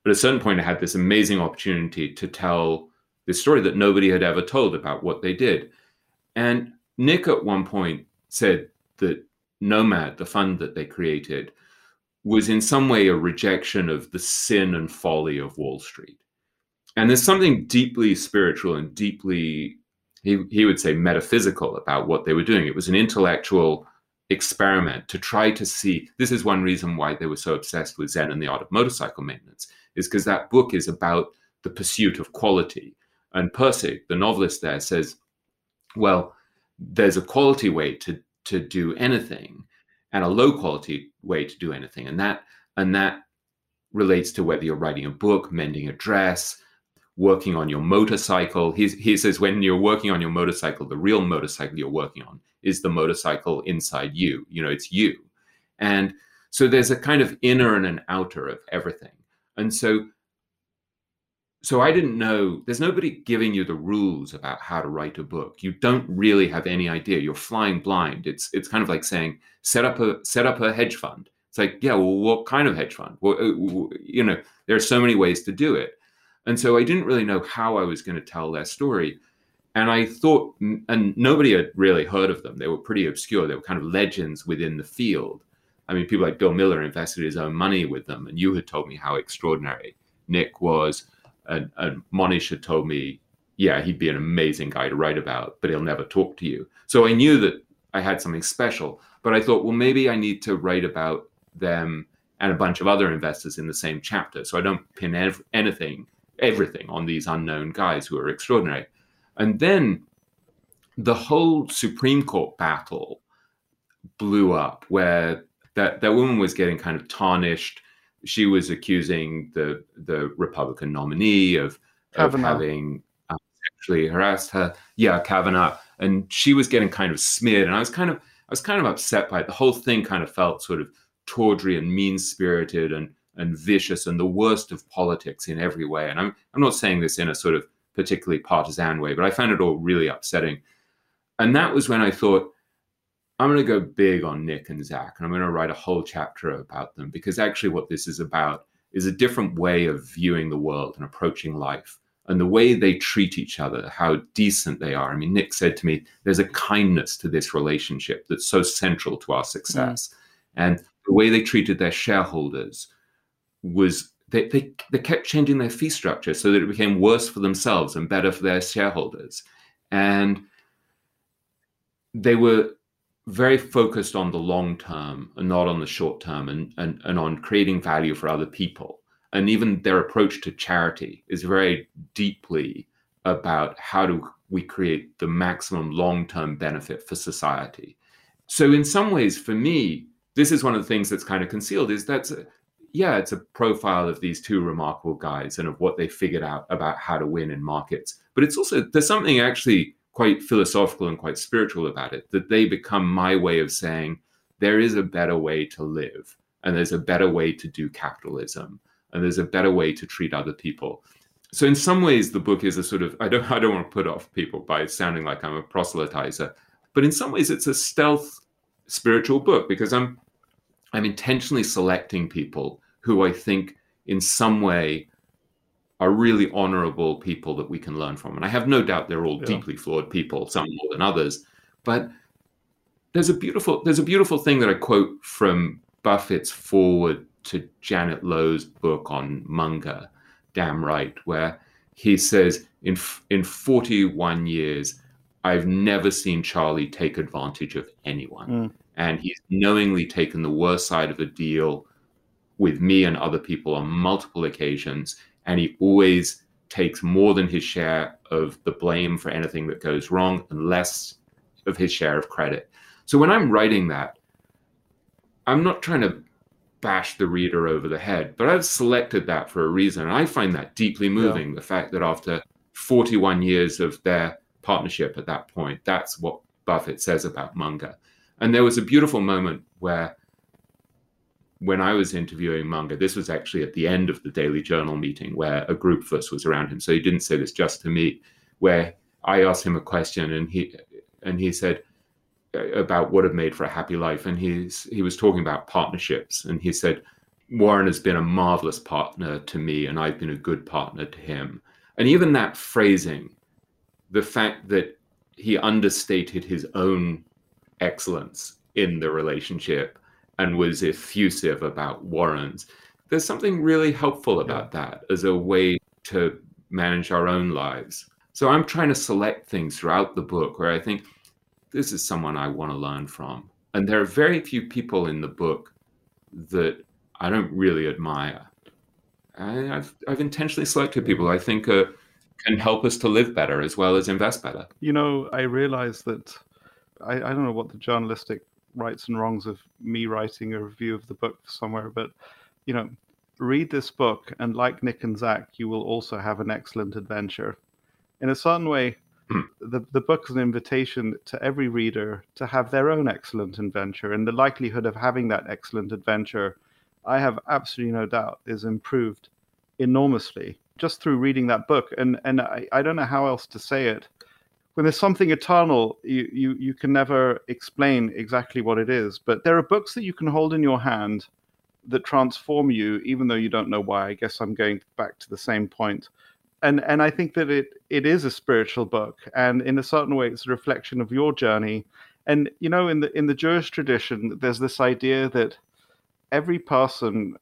But at a certain point, I had this amazing opportunity to tell this story that nobody had ever told about what they did. And Nick at one point said that Nomad, the fund that they created, was in some way a rejection of the sin and folly of Wall Street. And there's something deeply spiritual and deeply, he, he would say, metaphysical about what they were doing. It was an intellectual experiment to try to see. This is one reason why they were so obsessed with Zen and the art of motorcycle maintenance, is because that book is about the pursuit of quality. And Pirsig, the novelist there, says, well, there's a quality way to, to do anything and a low quality way to do anything. And that and that relates to whether you're writing a book, mending a dress, working on your motorcycle. He, he says when you're working on your motorcycle, the real motorcycle you're working on is the motorcycle inside you. You know, it's you. And so there's a kind of inner and an outer of everything. And so so I didn't know there's nobody giving you the rules about how to write a book. You don't really have any idea. You're flying blind. It's it's kind of like saying set up a set up a hedge fund. It's like, yeah, well, what kind of hedge fund? Well, uh, you know, there are so many ways to do it. And so I didn't really know how I was going to tell their story. And I thought, and nobody had really heard of them. They were pretty obscure. They were kind of legends within the field. I mean, people like Bill Miller invested his own money with them. And you had told me how extraordinary Nick was. And, and Mohnish had told me, yeah, he'd be an amazing guy to write about, but he'll never talk to you. So I knew that I had something special. But I thought, well, maybe I need to write about them and a bunch of other investors in the same chapter. So I don't pin ev- anything everything on these unknown guys who are extraordinary. And then the whole Supreme Court battle blew up where that, that woman was getting kind of tarnished. She was accusing the the Republican nominee of, of having uh, sexually harassed her. Yeah, Kavanaugh. And she was getting kind of smeared. And I was kind of I was kind of upset by it. The whole thing kind of felt sort of tawdry and mean spirited and and vicious and the worst of politics in every way. And I'm I'm not saying this in a sort of particularly partisan way, but I found it all really upsetting. And that was when I thought, I'm going to go big on Nick and Zak, and I'm going to write a whole chapter about them because actually, what this is about is a different way of viewing the world and approaching life and the way they treat each other, how decent they are. I mean, Nick said to me, there's a kindness to this relationship that's so central to our success. Mm. And the way they treated their shareholders, was they, they, they kept changing their fee structure so that it became worse for themselves and better for their shareholders. And they were very focused on the long term and not on the short term and, and, and on creating value for other people. And even their approach to charity is very deeply about how do we create the maximum long term benefit for society. So, in some ways, for me, this is one of the things that's kind of concealed is that yeah, it's a profile of these two remarkable guys and of what they figured out about how to win in markets. But it's also, there's something actually quite philosophical and quite spiritual about it that they become my way of saying there is a better way to live and there's a better way to do capitalism and there's a better way to treat other people. So in some ways, the book is a sort of I don't I don't want to put off people by sounding like I'm a proselytizer, but in some ways it's a stealth spiritual book because I'm I'm intentionally selecting people who I think in some way are really honorable people that we can learn from. And I have no doubt they're all yeah. deeply flawed people, some more than others. But there's a beautiful there's a beautiful thing that I quote from Buffett's foreword to Janet Lowe's book on Munger, Damn Right, where he says in in 41 years I've never seen Charlie take advantage of anyone. Mm and he's knowingly taken the worst side of a deal with me and other people on multiple occasions and he always takes more than his share of the blame for anything that goes wrong and less of his share of credit. So when i'm writing that i'm not trying to bash the reader over the head but i've selected that for a reason. And i find that deeply moving yeah. the fact that after 41 years of their partnership at that point that's what buffett says about munger and there was a beautiful moment where when I was interviewing Munger, this was actually at the end of the Daily Journal meeting where a group of us was around him. So he didn't say this just to me, where I asked him a question and he and he said uh, about what had made for a happy life, and he's he was talking about partnerships, and he said Warren has been a marvelous partner to me, and I've been a good partner to him, and even that phrasing, the fact that he understated his own excellence in the relationship and was effusive about Warren's. There's something really helpful about that as a way to manage our own lives. So I'm trying to select things throughout the book where I think this is someone I want to learn from. And there are very few people in the book that I don't really admire. I, have I've intentionally selected people I think uh, can help us to live better as well as invest better. You know, I realize that I, I don't know what the journalistic rights and wrongs of me writing a review of the book somewhere, but you know, read this book, and like Nick and Zak, you will also have an excellent adventure. In a certain way, hmm. the, the book is an invitation to every reader to have their own excellent adventure, and the likelihood of having that excellent adventure, I have absolutely no doubt, is improved enormously just through reading that book. And and I, I don't know how else to say it when there's something eternal, you, you, you can never explain exactly what it is. But there are books that you can hold in your hand that transform you, even though you don't know why. I guess I'm going back to the same point. And and I think that it it is a spiritual book, and in a certain way, it's a reflection of your journey. And you know, in the in the Jewish tradition, there's this idea that every person,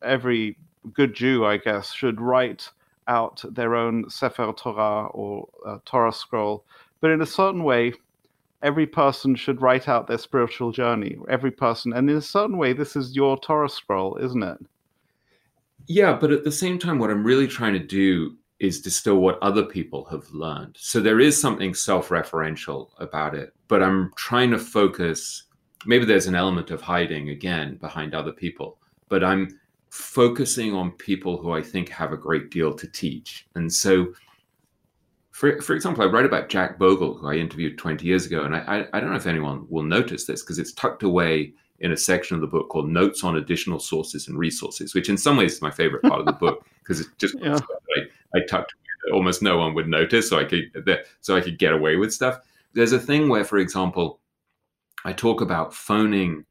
every good Jew, I guess, should write out their own Sefer Torah or uh, Torah scroll. But in a certain way, every person should write out their spiritual journey. Every person, and in a certain way, this is your Torah scroll, isn't it? Yeah, but at the same time, what I'm really trying to do is distill what other people have learned. So there is something self-referential about it, but I'm trying to focus. Maybe there's an element of hiding again behind other people, but I'm focusing on people who I think have a great deal to teach. And so, for, for example, I write about Jack Bogle, who I interviewed 20 years ago. And I, I don't know if anyone will notice this because it's tucked away in a section of the book called Notes on Additional Sources and Resources, which in some ways is my favorite part of the book because it's just yeah. I, I tucked almost no one would notice, so I could so I could get away with stuff. There's a thing where, for example, I talk about phoning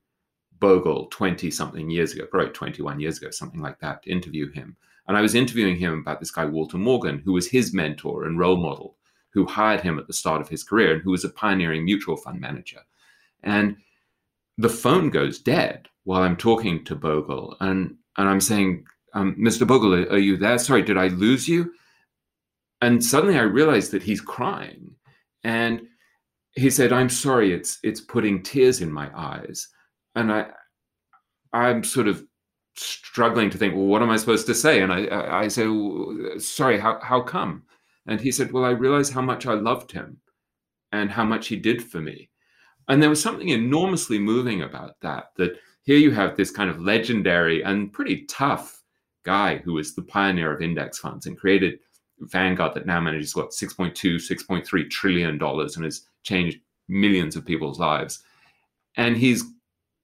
Bogle 20 something years ago, probably 21 years ago, something like that, to interview him. And I was interviewing him about this guy, Walter Morgan, who was his mentor and role model, who hired him at the start of his career and who was a pioneering mutual fund manager. And the phone goes dead while I'm talking to Bogle. And, and I'm saying, um, Mr. Bogle, are you there? Sorry, did I lose you? And suddenly I realized that he's crying. And he said, I'm sorry, it's, it's putting tears in my eyes and I I'm sort of struggling to think, well, what am I supposed to say? And I I, I say, well, sorry, how how come? And he said, well, I realized how much I loved him, and how much he did for me, and there was something enormously moving about that. That here you have this kind of legendary and pretty tough guy who was the pioneer of index funds and created Vanguard that now manages what 6.2, 6.3 trillion dollars and has changed millions of people's lives. And he's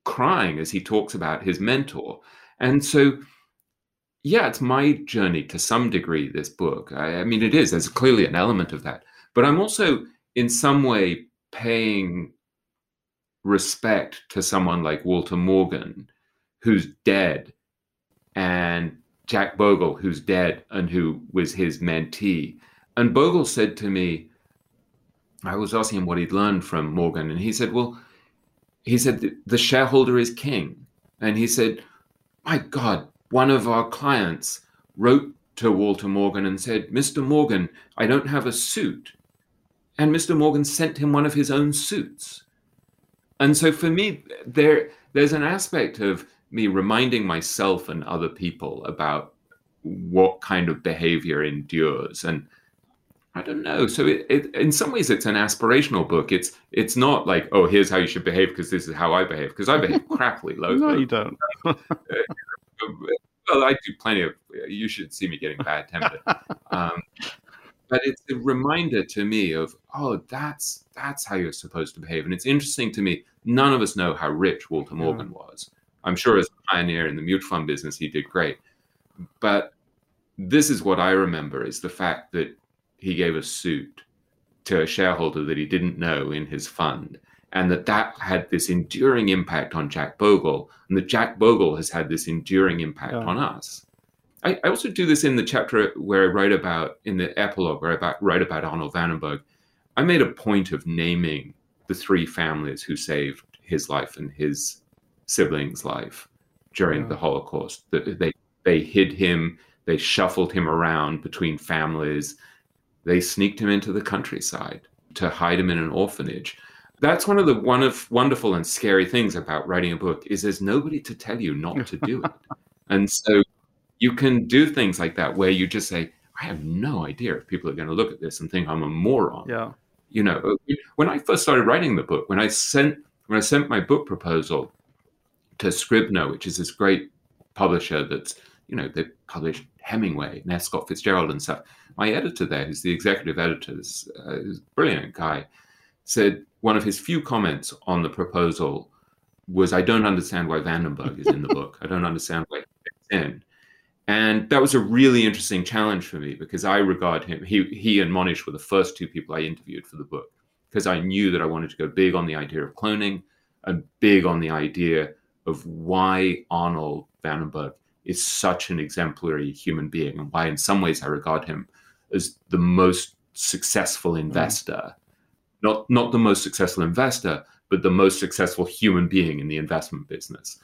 crying as he talks about his mentor. And so, yeah, it's my journey to some degree, this book. I, I mean, it is, there's clearly an element of that. But I'm also, in some way, paying respect to someone like Walter Morgan, who's dead, and Jack Bogle, who's dead and who was his mentee. And Bogle said to me, I was asking him what he'd learned from Morgan, and he said, Well, he said the shareholder is king and he said my god one of our clients wrote to walter morgan and said mr morgan i don't have a suit. And mr morgan sent him one of his own suits. And so for me there there's an aspect of me reminding myself and other people about what kind of behavior endures. And I don't know. So it, it, in some ways, it's an aspirational book. It's it's not like, oh, here's how you should behave because this is how I behave because I behave crappily. no, you don't. well, I do plenty of. You should see me getting bad tempered. Um, but it's a reminder to me of, oh, that's that's how you're supposed to behave. And it's interesting to me. None of us know how rich Walter Morgan yeah. was, I'm sure as a pioneer in the mutual fund business, he did great. But this is what I remember is the fact that he gave a suit to a shareholder that he didn't know in his fund and that that had this enduring impact on Jack Bogle, and that Jack Bogle has had this enduring impact yeah. on us. I, I, also do this in the chapter where I write about, in the epilogue, where I write about Arnold Van Den Berg. I made a point of naming the three families who saved his life and his siblings' life during yeah. the Holocaust. They, they hid him, they shuffled him around between families, they sneaked him into the countryside to hide him in an orphanage. That's one of the one of wonderful and scary things about writing a book is there's nobody to tell you not to do it. And so you can do things like that where you just say i have no idea if people are going to look at this and think i'm a moron. Yeah. You know when i first started writing the book when i sent when i sent my book proposal to scribner which is this great publisher that's you know they published hemingway and scott fitzgerald and stuff my editor there who's the executive editor this uh, brilliant guy said one of his few comments on the proposal was, I don't understand why Van Den Berg is in the book. I don't understand why he's in. And that was a really interesting challenge for me because I regard him, he, he and Mohnish were the first two people I interviewed for the book because I knew that I wanted to go big on the idea of cloning and big on the idea of why Arnold Van Den Berg is such an exemplary human being and why, in some ways, I regard him as the most successful investor mm. not not the most successful investor, but the most successful human being in the investment business.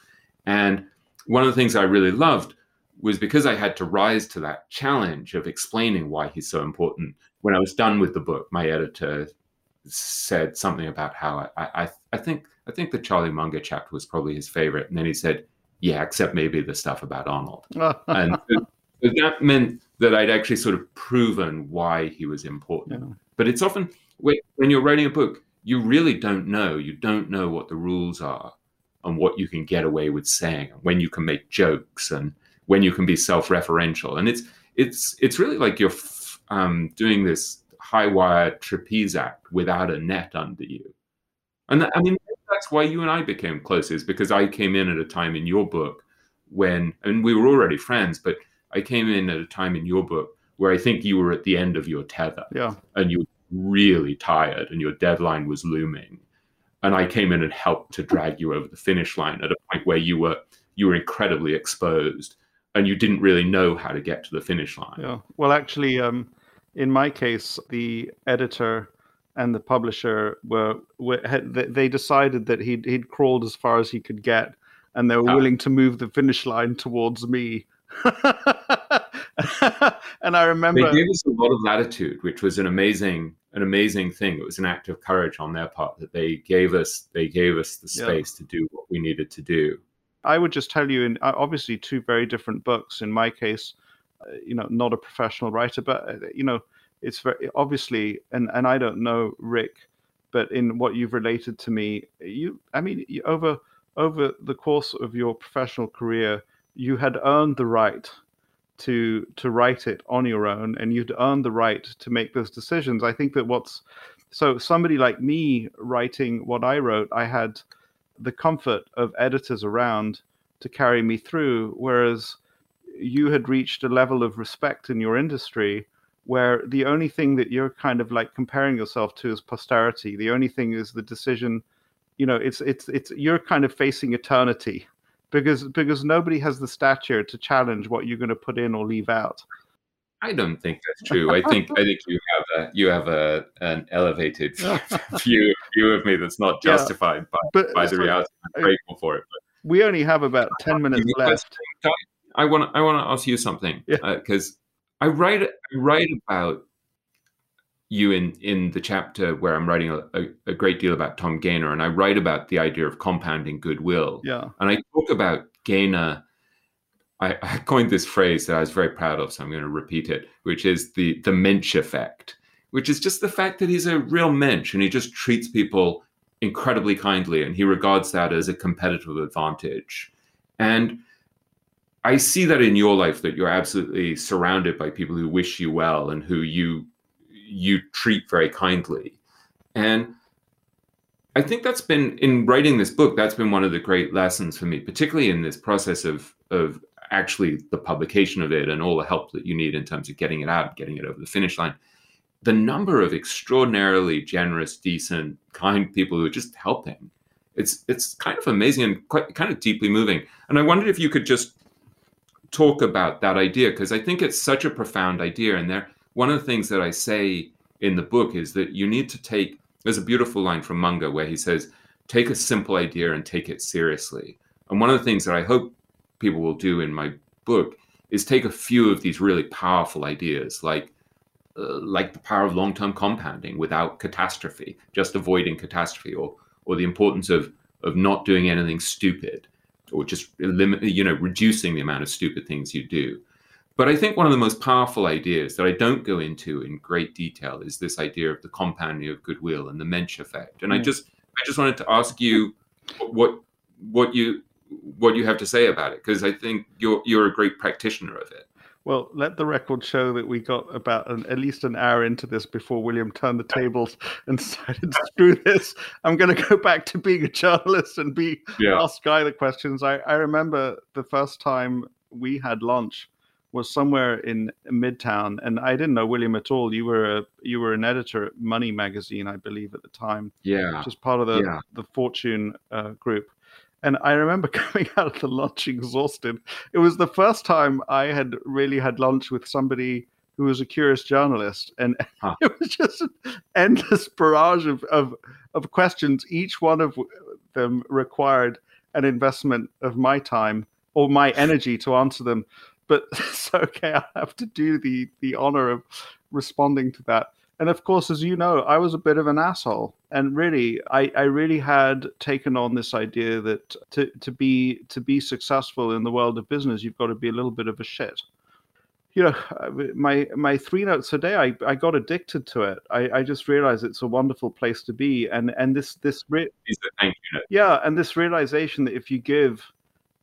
And one of the things I really loved was because I had to rise to that challenge of explaining why he's so important. When I was done with the book, my editor said something about how I, I, I think I think the Charlie Munger chapter was probably his favorite, and then he said, "Yeah, except maybe the stuff about Arnold." and that meant that I'd actually sort of proven why he was important. Yeah. But it's often when you're writing a book, you really don't know. You don't know what the rules are and what you can get away with saying, when you can make jokes and when you can be self-referential. And it's it's it's really like you're um, doing this high wire trapeze act without a net under you. And that, I mean, that's why you and I became close, is because I came in at a time in your book when, and we were already friends, but I came in at a time in your book where I think you were at the end of your tether. Yeah. And you were really tired and your deadline was looming and i came in and helped to drag you over the finish line at a point where you were you were incredibly exposed and you didn't really know how to get to the finish line yeah well actually um, in my case the editor and the publisher were, were had, they decided that he'd he'd crawled as far as he could get and they were oh. willing to move the finish line towards me and I remember they gave us a lot of latitude, which was an amazing, an amazing thing. It was an act of courage on their part that they gave us. They gave us the space yeah. to do what we needed to do. I would just tell you, in uh, obviously two very different books. In my case, uh, you know, not a professional writer, but uh, you know, it's very obviously, and and I don't know Rick, but in what you've related to me, you, I mean, you, over over the course of your professional career, you had earned the right to to write it on your own and you'd earned the right to make those decisions. I think that what's so somebody like me writing what i wrote i had the comfort of editors around to carry me through whereas you had reached a level of respect in your industry where the only thing that you're kind of like comparing yourself to is posterity. The only thing is the decision you know it's it's it's you're kind of facing eternity because because nobody has the stature to challenge what you're going to put in or leave out. I don't think that's true. I think I think you have a you have a an elevated view view of me that's not justified yeah, by, but, by the reality. I'm grateful for it. But we only have about ten minutes left. I want I want to ask you something because yeah. uh, I write I write about you in in the chapter where I'm writing a, a, great deal about Tom Gayner, and I write about the idea of compounding goodwill. Yeah, and I talk about Gayner. I, I coined this phrase that I was very proud of, so I'm going to repeat it, which is the the mensch effect, which is just the fact that he's a real mensch and he just treats people incredibly kindly, and he regards that as a competitive advantage. And I see that in your life that you're absolutely surrounded by people who wish you well and who you you treat very kindly. And I think that's been in writing this book. That's been one of the great lessons for me, particularly in this process of of actually the publication of it and all the help that you need in terms of getting it out, getting it over the finish line. The number of extraordinarily generous, decent, kind people who are just helping. It's it's kind of amazing and quite kind of deeply moving. And I wondered if you could just talk about that idea because I think it's such a profound idea. And there, one of the things that I say in the book is that you need to take there's a beautiful line from Munger where he says, Take a simple idea and take it seriously. And one of the things that I hope people will do in my book is take a few of these really powerful ideas, like uh, like the power of long-term compounding without catastrophe, just avoiding catastrophe, or or the importance of of not doing anything stupid, or just limit, you know, reducing the amount of stupid things you do. But I think one of the most powerful ideas that I don't go into in great detail is this idea of the compounding of goodwill and the Mensch effect. And mm. I just I just wanted to ask you what what you what you have to say about it because I think you're you're a great practitioner of it. Well, let the record show that we got about an, at least an hour into this before William turned the tables and decided to screw this. I'm going to go back to being a journalist and be yeah. ask Guy the questions. I, I remember the first time we had lunch was somewhere in Midtown, and I didn't know William at all. You were a you were an editor at Money magazine, I believe, at the time. Yeah, just part of the yeah. the Fortune uh, group. And I remember coming out of the lunch exhausted. It was the first time I had really had lunch with somebody who was a curious journalist, and huh. it was just an endless barrage of, of of questions. Each one of them required an investment of my time or my energy to answer them but it's okay, I have to do the the honor of responding to that. And of course, as you know, I was a bit of an asshole. And really, I, I really had taken on this idea that to, to be to be successful in the world of business, you've got to be a little bit of a shit. You know, uh, my my three notes a day, I, I got addicted to it. I, I just realized it's a wonderful place to be. And and this this re- yeah, and this realization that if you give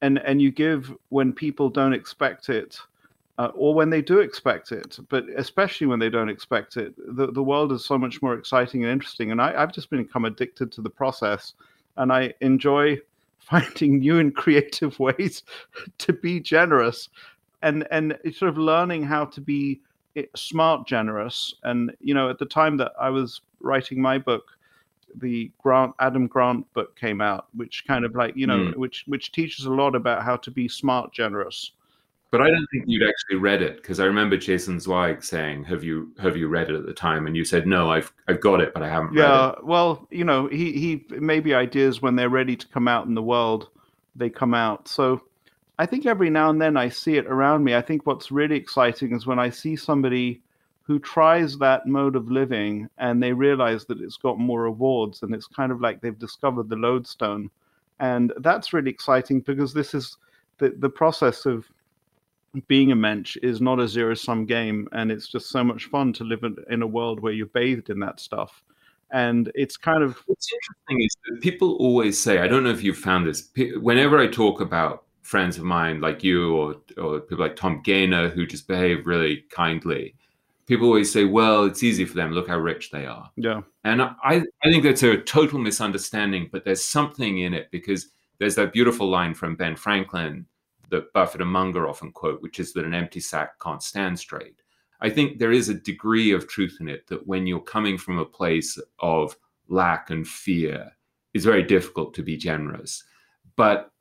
and and you give when people don't expect it uh, or when they do expect it but especially when they don't expect it the, the world is so much more exciting and interesting. And I, i've just become addicted to the process and i enjoy finding new and creative ways to be generous and and sort of learning how to be eh, smart generous. And you know at the time that i was writing my book the Grant Adam Grant book came out, which kind of like you know, mm. which which teaches a lot about how to be smart, generous. But I don't think you'd actually read it because I remember Jason Zweig saying, "Have you have you read it at the time?" And you said, "No, I've I've got it, but I haven't." Yeah, well, you know, he he maybe ideas when they're ready to come out in the world, they come out. So I think every now and then I see it around me. I think what's really exciting is when I see somebody who tries that mode of living and they realize that it's got more rewards and it's kind of like they've discovered the lodestone. And that's really exciting because this is the, the process of being a mensch is not a zero sum game and it's just so much fun to live in, in a world where you're bathed in that stuff. And it's kind of what's interesting is that people always say i don't know if you've found this whenever i talk about friends of mine like you or, or people like tom gayner who just behave really kindly people always say, well, it's easy for them. Look how rich they are. Yeah. And I, I think that's a total misunderstanding, but there's something in it because there's that beautiful line from Ben Franklin that Buffett and Munger often quote, which is that an empty sack can't stand straight. I think there is a degree of truth in it that when you're coming from a place of lack and fear, it's very difficult to be generous. But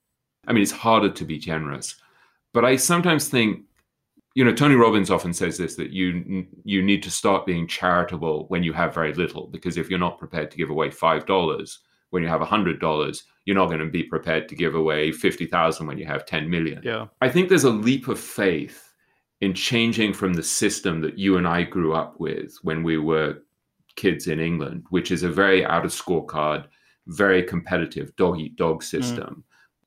I mean, it's harder to be generous. But I sometimes think you know tony robbins often says this that you you need to start being charitable when you have very little because if you're not prepared to give away five dollars when you have a hundred dollars you're not going to be prepared to give away 50000 when you have 10 million. Yeah. I think there's a leap of faith in changing from the system that you and i grew up with when we were kids in england which is a very outer scorecard very competitive dog eat dog system. mm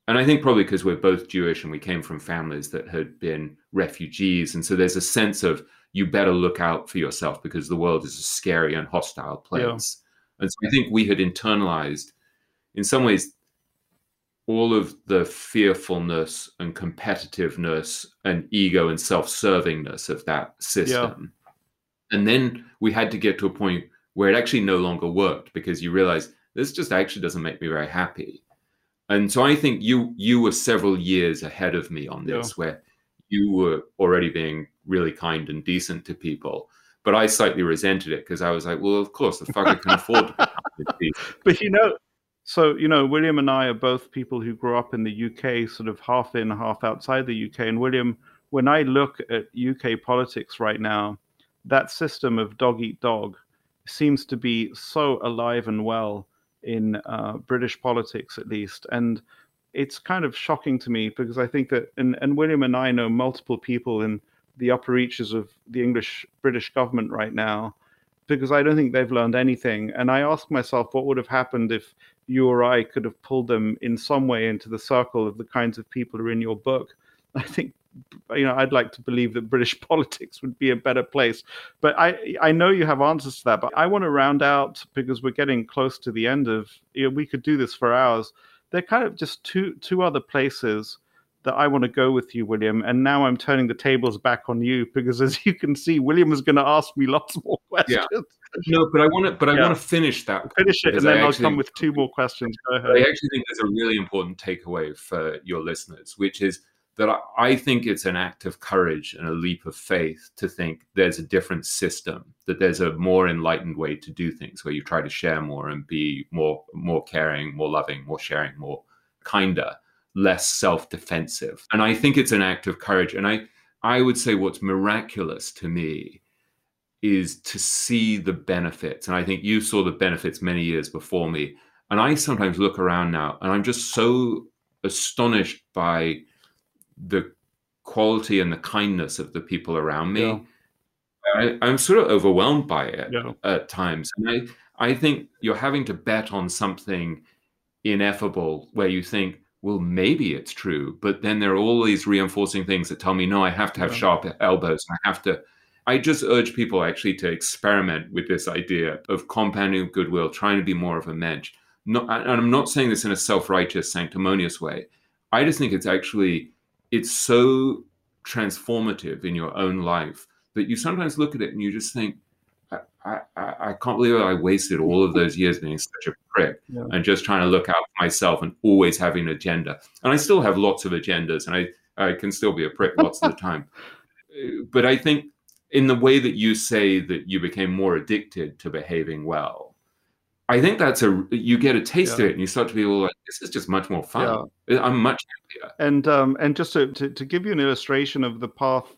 and I think probably because we're both Jewish and we came from families that had been refugees. And so there's a sense of you better look out for yourself because the world is a scary and hostile place. Yeah. And so I think we had internalized, in some ways, all of the fearfulness and competitiveness and ego and self servingness of that system. Yeah. And then we had to get to a point where it actually no longer worked because you realize this just actually doesn't make me very happy. And so I think you you were several years ahead of me on this, yeah. where you were already being really kind and decent to people. But I slightly resented it because I was like, well, of course, the fucker can afford to be But you know, so you know, William and I are both people who grew up in the UK, sort of half in, half outside the UK. And William, when I look at UK politics right now, that system of dog eat dog seems to be so alive and well in uh, British politics, at least. And it's kind of shocking to me because I think that, and, and William and I know multiple people in the upper reaches of the English British government right now, because I don't think they've learned anything. And I ask myself, what would have happened if you or I could have pulled them in some way into the circle of the kinds of people who are in your book? I think you know I'd like to believe that British politics would be a better place. But I I know you have answers to that. But I want to round out because we're getting close to the end of. You know, we could do this for hours. They're kind of just two two other places that I want to go with you, William. And now I'm turning the tables back on you because, as you can see, William is going to ask me lots more questions. Yeah. No, but I want to, but I yeah. want to finish that. Finish it, and then I will come with two more questions. Go ahead. I actually think there's a really important takeaway for your listeners, which is that I think it's an act of courage and a leap of faith to think there's a different system, that there's a more enlightened way to do things where you try to share more and be more more caring, more loving, more sharing, more kinder, less self-defensive. And I think it's an act of courage. And I I would say what's miraculous to me is to see the benefits. And I think you saw the benefits many years before me. And I sometimes look around now and I'm just so astonished by the quality and the kindness of the people around me. Yeah. I, am sort of overwhelmed by it yeah. at times. And I, I think you're having to bet on something ineffable where you think, well, maybe it's true. But then there are all these reinforcing things that tell me, no, I have to have yeah. sharp elbows. I have to. I just urge people actually to experiment with this idea of compounding goodwill, trying to be more of a mensch. Not, and I'm not saying this in a self righteous, sanctimonious way. I just think it's actually it's so transformative in your own life that you sometimes look at it and you just think, I, I, I can't believe I wasted all of those years being such a prick yeah. and just trying to look out for myself and always having an agenda. And I still have lots of agendas and I, I can still be a prick lots of the time. But I think in the way that you say that you became more addicted to behaving well, I think that's a you get a taste yeah. of it and you start to feel like this is just much more fun. Yeah. I'm much happier. And um and just to, to, to give you an illustration of the path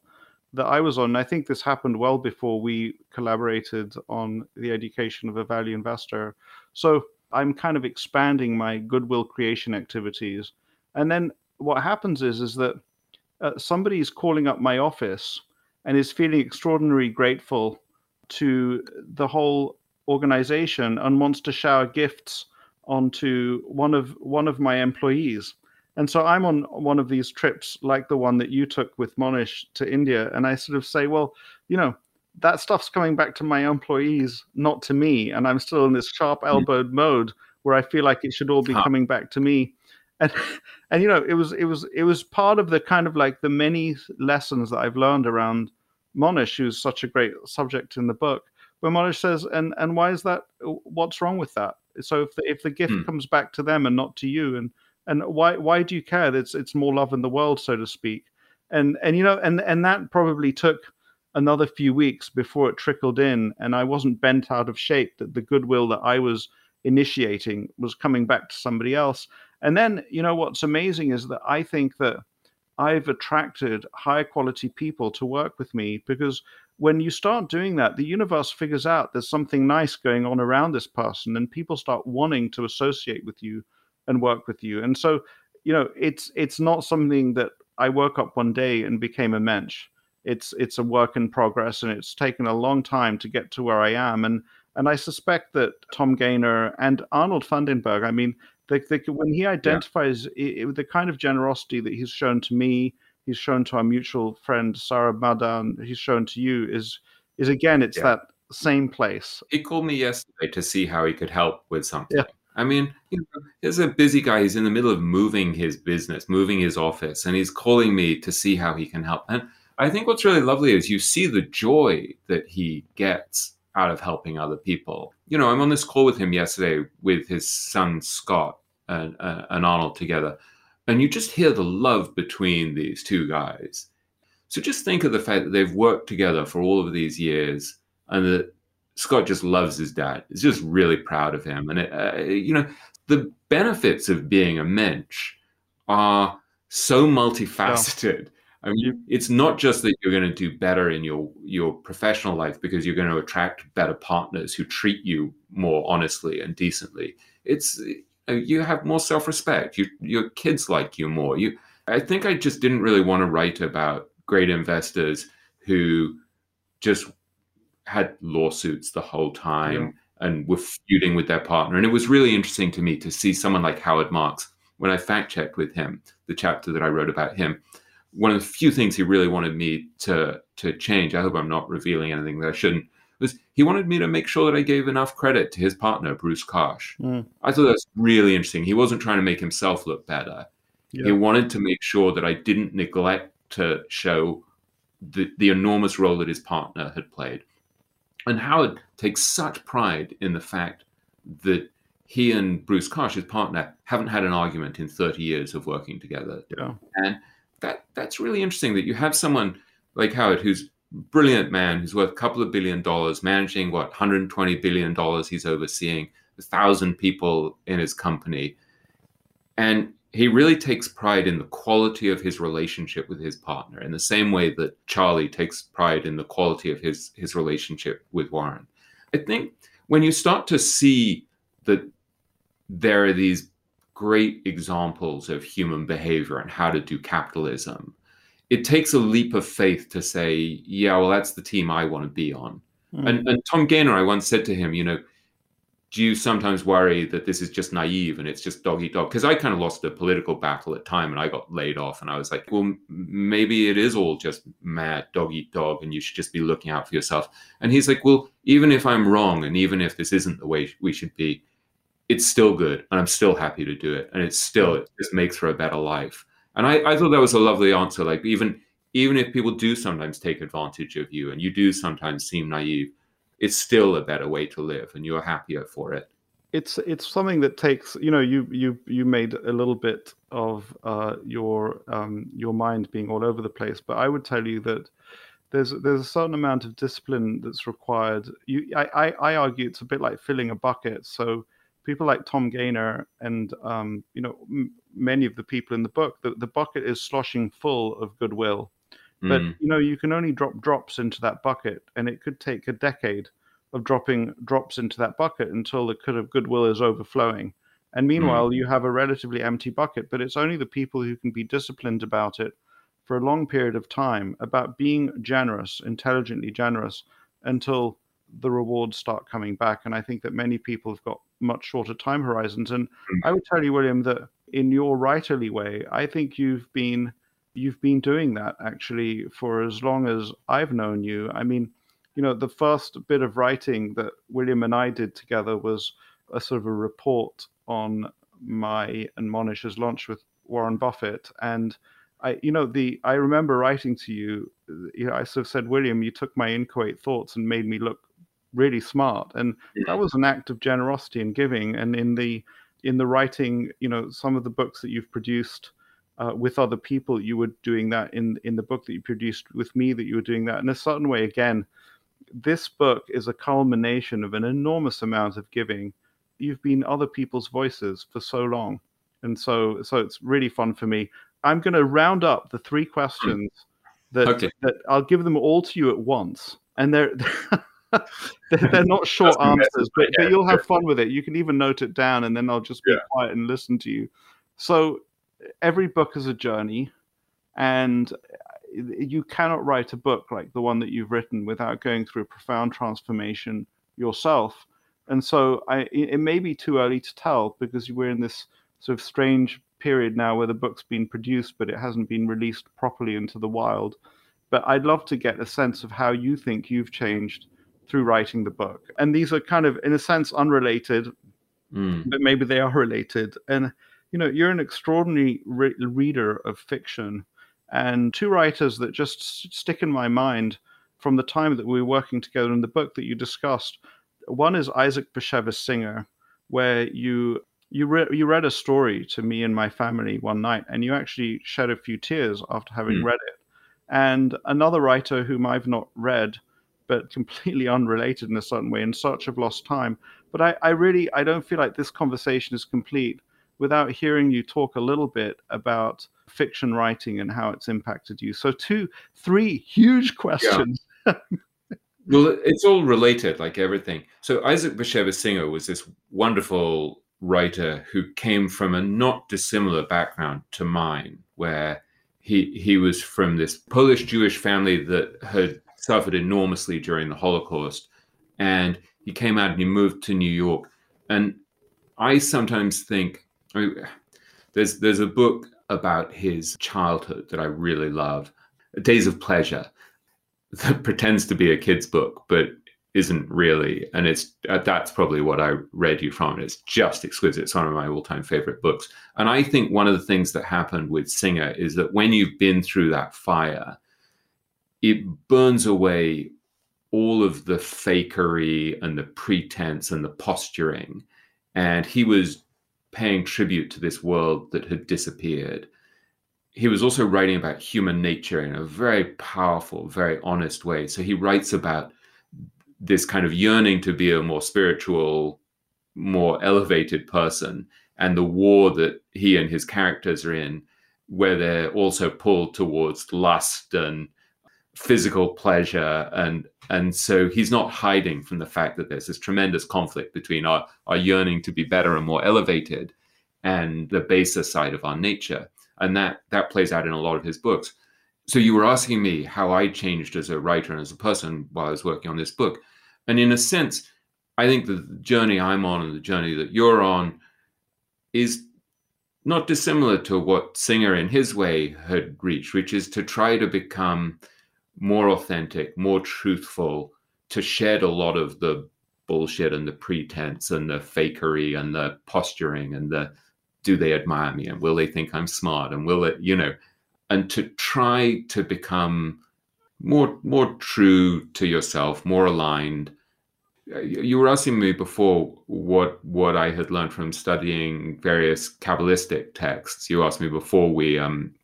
that I was on, I think this happened well before we collaborated on the education of a value investor. So I'm kind of expanding my goodwill creation activities, and then what happens is is that uh, somebody is calling up my office and is feeling extraordinarily grateful to the whole organization and wants to shower gifts onto one of one of my employees. And so I'm on one of these trips, like the one that you took with Mohnish to India, and I sort of say, well, you know, that stuff's coming back to my employees, not to me, and I'm still in this sharp hmm. elbowed mode where I feel like it should all be huh. coming back to me. And and you know, it was it was it was part of the kind of like the many lessons that I've learned around Mohnish, who's such a great subject in the book but Mohnish says, and and why is that? What's wrong with that? So if the, if the gift hmm. comes back to them and not to you, and and why why do you care? It's it's more love in the world, so to speak. And and you know, and and that probably took another few weeks before it trickled in, and I wasn't bent out of shape. That the goodwill that I was initiating was coming back to somebody else. And then you know what's amazing is that I think that I've attracted high quality people to work with me because when you start doing that, the universe figures out there's something nice going on around this person, and people start wanting to associate with you and work with you. And so, you know, it's it's not something that I woke up one day and became a mensch. It's it's a work in progress, and it's taken a long time to get to where I am. And and I suspect that Tom Gayner and Arnold Van Den Berg, I mean, the, the, when he identifies yeah. it, the kind of generosity that he's shown to me he's shown to our mutual friend Sarah Madan, he's shown to you is is again it's yeah. that same place. He called me yesterday to see how he could help with something. Yeah. I mean, you know, he's a busy guy. He's in the middle of moving his business, moving his office, and he's calling me to see how he can help. And I think what's really lovely is you see the joy that he gets out of helping other people. You know, I'm on this call with him yesterday with his son Scott and, uh, and Arnold together, and you just hear the love between these two guys. So just think of the fact that they've worked together for all of these years, and that Scott just loves his dad. He's just really proud of him, and it, uh, you know the benefits of being a mensch are so multifaceted. Yeah. I mean, it's not just that you're going to do better in your your professional life because you're going to attract better partners who treat you more honestly and decently. It's Uh, you have more self-respect. You, your kids like you more. You, I think I just didn't really want to write about great investors who just had lawsuits the whole time yeah. and were feuding with their partner. And it was really interesting to me to see someone like Howard Marks when I fact checked with him the chapter that I wrote about him one of the few things he really wanted me to to change. I hope I'm not revealing anything that I shouldn't. Was he wanted me to make sure that I gave enough credit to his partner Bruce Karsh. Mm. I thought that was really interesting. He wasn't trying to make himself look better. Yeah. He wanted to make sure that I didn't neglect to show the the enormous role that his partner had played. And Howard takes such pride in the fact that he and Bruce Karsh, his partner, haven't had an argument in 30 years of working together. Yeah. And that that's really interesting that you have someone like Howard who's brilliant man who's worth a couple of billion dollars, managing what 120 billion dollars he's overseeing, a thousand people in his company, and he really takes pride in the quality of his relationship with his partner in the same way that Charlie takes pride in the quality of his his relationship with Warren. I think when you start to see that there are these great examples of human behavior and how to do capitalism, it takes a leap of faith to say, yeah, well, that's the team I want to be on. Mm. And, and Tom Gayner, I once said to him, you know, do you sometimes worry that this is just naive and it's just dog eat dog? Because I kind of lost a political battle at time and I got laid off and I was like, well, maybe it is all just mad dog eat dog and you should just be looking out for yourself. And he's like, well, even if I'm wrong and even if this isn't the way we should be, it's still good and I'm still happy to do it. And it's still, it just makes for a better life. And I, I thought that was a lovely answer. Like even, even if people do sometimes take advantage of you and you do sometimes seem naive, it's still a better way to live and you're happier for it. It's, it's something that takes, you know, you, you, you made a little bit of uh, your, um, your mind being all over the place, but I would tell you that there's there's a certain amount of discipline that's required. You, I, I, I argue it's a bit like filling a bucket. So people like Tom Gayner and um, you know many of the people in the book, that the bucket is sloshing full of goodwill. But mm. you know you can only drop drops into that bucket, and it could take a decade of dropping drops into that bucket until the kind of goodwill is overflowing. And meanwhile, mm. you have a relatively empty bucket, but it's only the people who can be disciplined about it for a long period of time, about being generous, intelligently generous, until the rewards start coming back. And I think that many people have got much shorter time horizons. And mm. I would tell you, William, that in your writerly way, I think you've been you've been doing that actually for as long as I've known you. I mean, you know, the first bit of writing that William and I did together was a sort of a report on my and Mohnish's launch with Warren Buffett. And I, you know, the I remember writing to you, you know, I sort of said, William, you took my inchoate thoughts and made me look really smart and that mm. was an act of generosity and giving and in the in the writing you know some of the books that you've produced uh, with other people you were doing that in in the book that you produced with me that you were doing that. In a certain way again this book is a culmination of an enormous amount of giving. You've been other people's voices for so long. And so so it's really fun for me. I'm going to round up the three questions that, okay. that i'll give them all to you at once. And they're they're, not short answers, but, but, you'll have fun with it. You can even note it down, and then I'll just be yeah. quiet and listen to you. So every book is a journey, and eh, you cannot write a book like the one that you've written without going through a profound transformation yourself. And so I, it may be too early to tell because we're in this sort of strange period now where the book's been produced, but it hasn't been released properly into the wild. But I'd love to get a sense of how you think you've changed through writing the book. And these are kind of, in a sense, unrelated, mm. but maybe they are related. And, you know, you're an extraordinary re- reader of fiction. And two writers that just stick in my mind from the time that we were working together in the book that you discussed. One is Isaac Bashevis Singer, where you you read you read a story to me and my family one night, and you actually shed a few tears after having mm. read it. And another writer whom I've not read, but completely unrelated in a certain way, in Search of Lost Time. But I, I really I don't feel like this conversation is complete without hearing you talk a little bit about fiction writing and how it's impacted you. So two, three huge questions. Yeah. well, it's all related, like everything. So Isaac Bashevis Singer was this wonderful writer who came from a not dissimilar background to mine, where he he was from this Polish Jewish family that had suffered enormously during the Holocaust, and he came out and he moved to New York. And I sometimes think I mean, there's there's a book about his childhood that I really love, Days of Pleasure, that pretends to be a kid's book, but isn't really. And it's uh, that's probably what I read you from. It's just exquisite. It's one of my all-time favorite books. And I think one of the things that happened with Singer is that when you've been through that fire, it burns away all of the fakery and the pretense and the posturing. And he was paying tribute to this world that had disappeared. He was also writing about human nature in a very powerful, very honest way. So he writes about this kind of yearning to be a more spiritual, more elevated person, and the war that he and his characters are in, where they're also pulled towards lust and physical pleasure and and so he's not hiding from the fact that there's this tremendous conflict between our, our yearning to be better and more elevated and the baser side of our nature. And that that plays out in a lot of his books. So you were asking me how i changed as a writer and as a person while i was working on this book. And in a sense i think the journey i'm on and the journey that you're on is not dissimilar to what singer in his way had reached which is to try to become more authentic, more truthful, to shed a lot of the bullshit and the pretense and the fakery and the posturing and the do they admire me and will they think I'm smart and will it, you know, and to try to become more more true to yourself, more aligned. You were asking me before what what I had learned from studying various Kabbalistic texts. You asked me before we um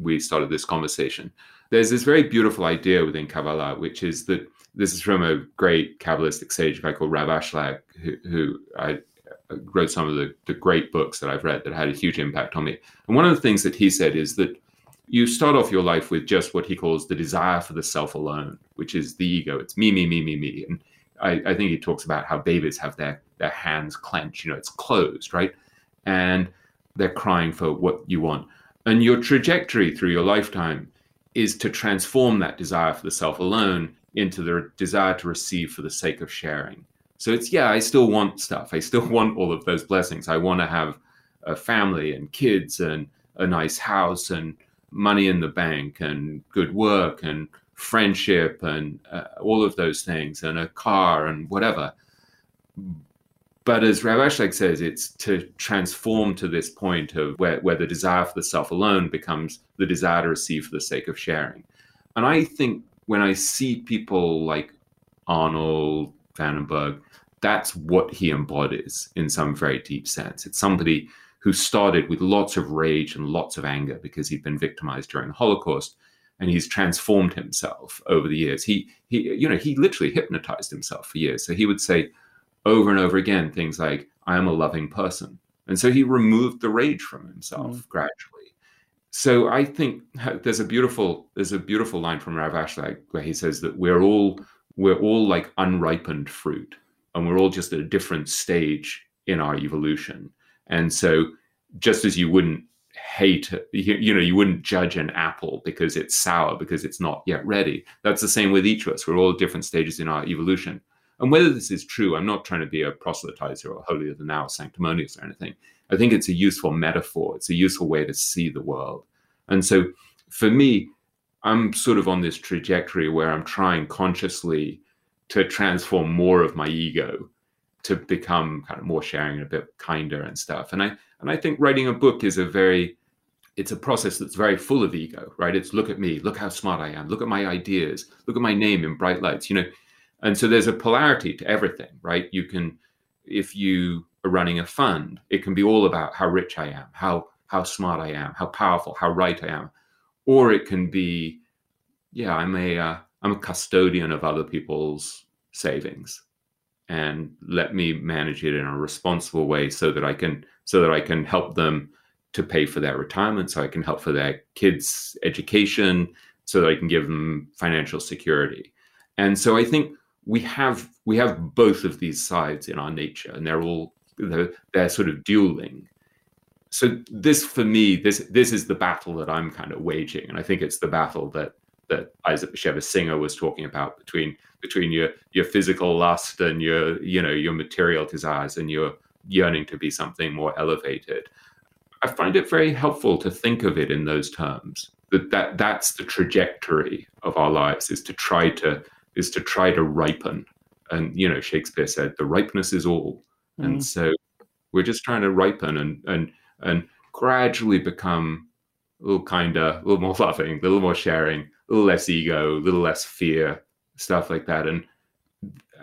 we started this conversation there's this very beautiful idea within Kabbalah, which is that this is from a great Kabbalistic sage, guy called Rav Ashlag, who, who I uh, wrote some of the, the great books that I've read that had a huge impact on me. And one of the things that he said is that you start off your life with just what he calls the desire for the self alone, which is the ego. It's me, me, me, me, me. And I, I think he talks about how babies have their, their hands clenched, you know, it's closed, right? And they're crying for what you want. And your trajectory through your lifetime is to transform that desire for the self alone into the desire to receive for the sake of sharing. So it's, yeah, I still want stuff. I still want all of those blessings. I want to have a family and kids and a nice house and money in the bank and good work and friendship and uh, all of those things and a car and whatever. But as Rav Ashlag says, it's to transform to this point of where, where the desire for the self alone becomes the desire to receive for the sake of sharing. And I think when I see people like Arnold van den Berg, that's what he embodies in some very deep sense. It's somebody who started with lots of rage and lots of anger because he'd been victimized during the Holocaust and he's transformed himself over the years. He he you know, he literally hypnotized himself for years. So he would say, over and over again things like, I am a loving person. And so he removed the rage from himself mm. gradually. So I think there's a beautiful there's a beautiful line from Rav Ashlag where he says that we're all we're all like unripened fruit and we're all just at a different stage in our evolution. And so just as you wouldn't hate you, you know you wouldn't judge an apple because it's sour because it's not yet ready that's the same with each of us we're all at different stages in our evolution and whether this is true, I'm not trying to be a proselytizer or holier than thou, sanctimonious or anything. I think it's a useful metaphor. It's a useful way to see the world. And so for me, I'm sort of on this trajectory where I'm trying consciously to transform more of my ego to become kind of more sharing and a bit kinder and stuff. And I and I think writing a book is a very it's a process that's very full of ego, right? It's look at me, look how smart I am, look at my ideas, look at my name in bright lights, you know. And so there's a polarity to everything, right? You can, if you are running a fund, it can be all about how rich I am, how how smart I am, how powerful, how right I am, or it can be, yeah, I'm a am uh, a custodian of other people's savings, and let me manage it in a responsible way so that I can so that I can help them to pay for their retirement, so I can help for their kids' education, so that I can give them financial security. And so I think we have we have both of these sides in our nature, and they're all they're, they're sort of dueling. So this, for me, this this is the battle that I'm kind of waging, and I think it's the battle that that Isaac Bashevis Singer was talking about between between your your physical lust and your you know your material desires and your yearning to be something more elevated. I find it very helpful to think of it in those terms. That, that that's the trajectory of our lives is to try to is to try to ripen. And you know, Shakespeare said, "The ripeness is all." Mm. And so we're just trying to ripen and and and gradually become a little kinder, a little more loving, a little more sharing, a little less ego, a little less fear, stuff like that. And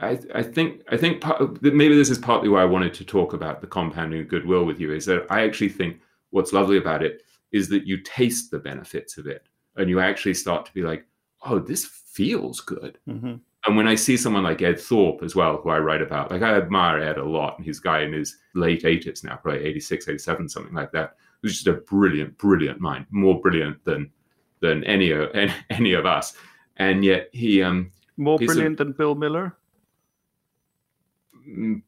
I, I think I think part, maybe this is partly why I wanted to talk about the compounding of goodwill with you. Is that I actually think what's lovely about it is that you taste the benefits of it, and you actually start to be like, oh, this feels good. Mm-hmm. And when I see someone like Ed Thorp as well, who I write about, like I admire Ed a lot, and he's a guy in his late 80s now, probably 86, 87, something like that, who's just a brilliant, brilliant mind, more brilliant than than any of any, any of us. And yet he um more brilliant a, than Bill Miller? Mm,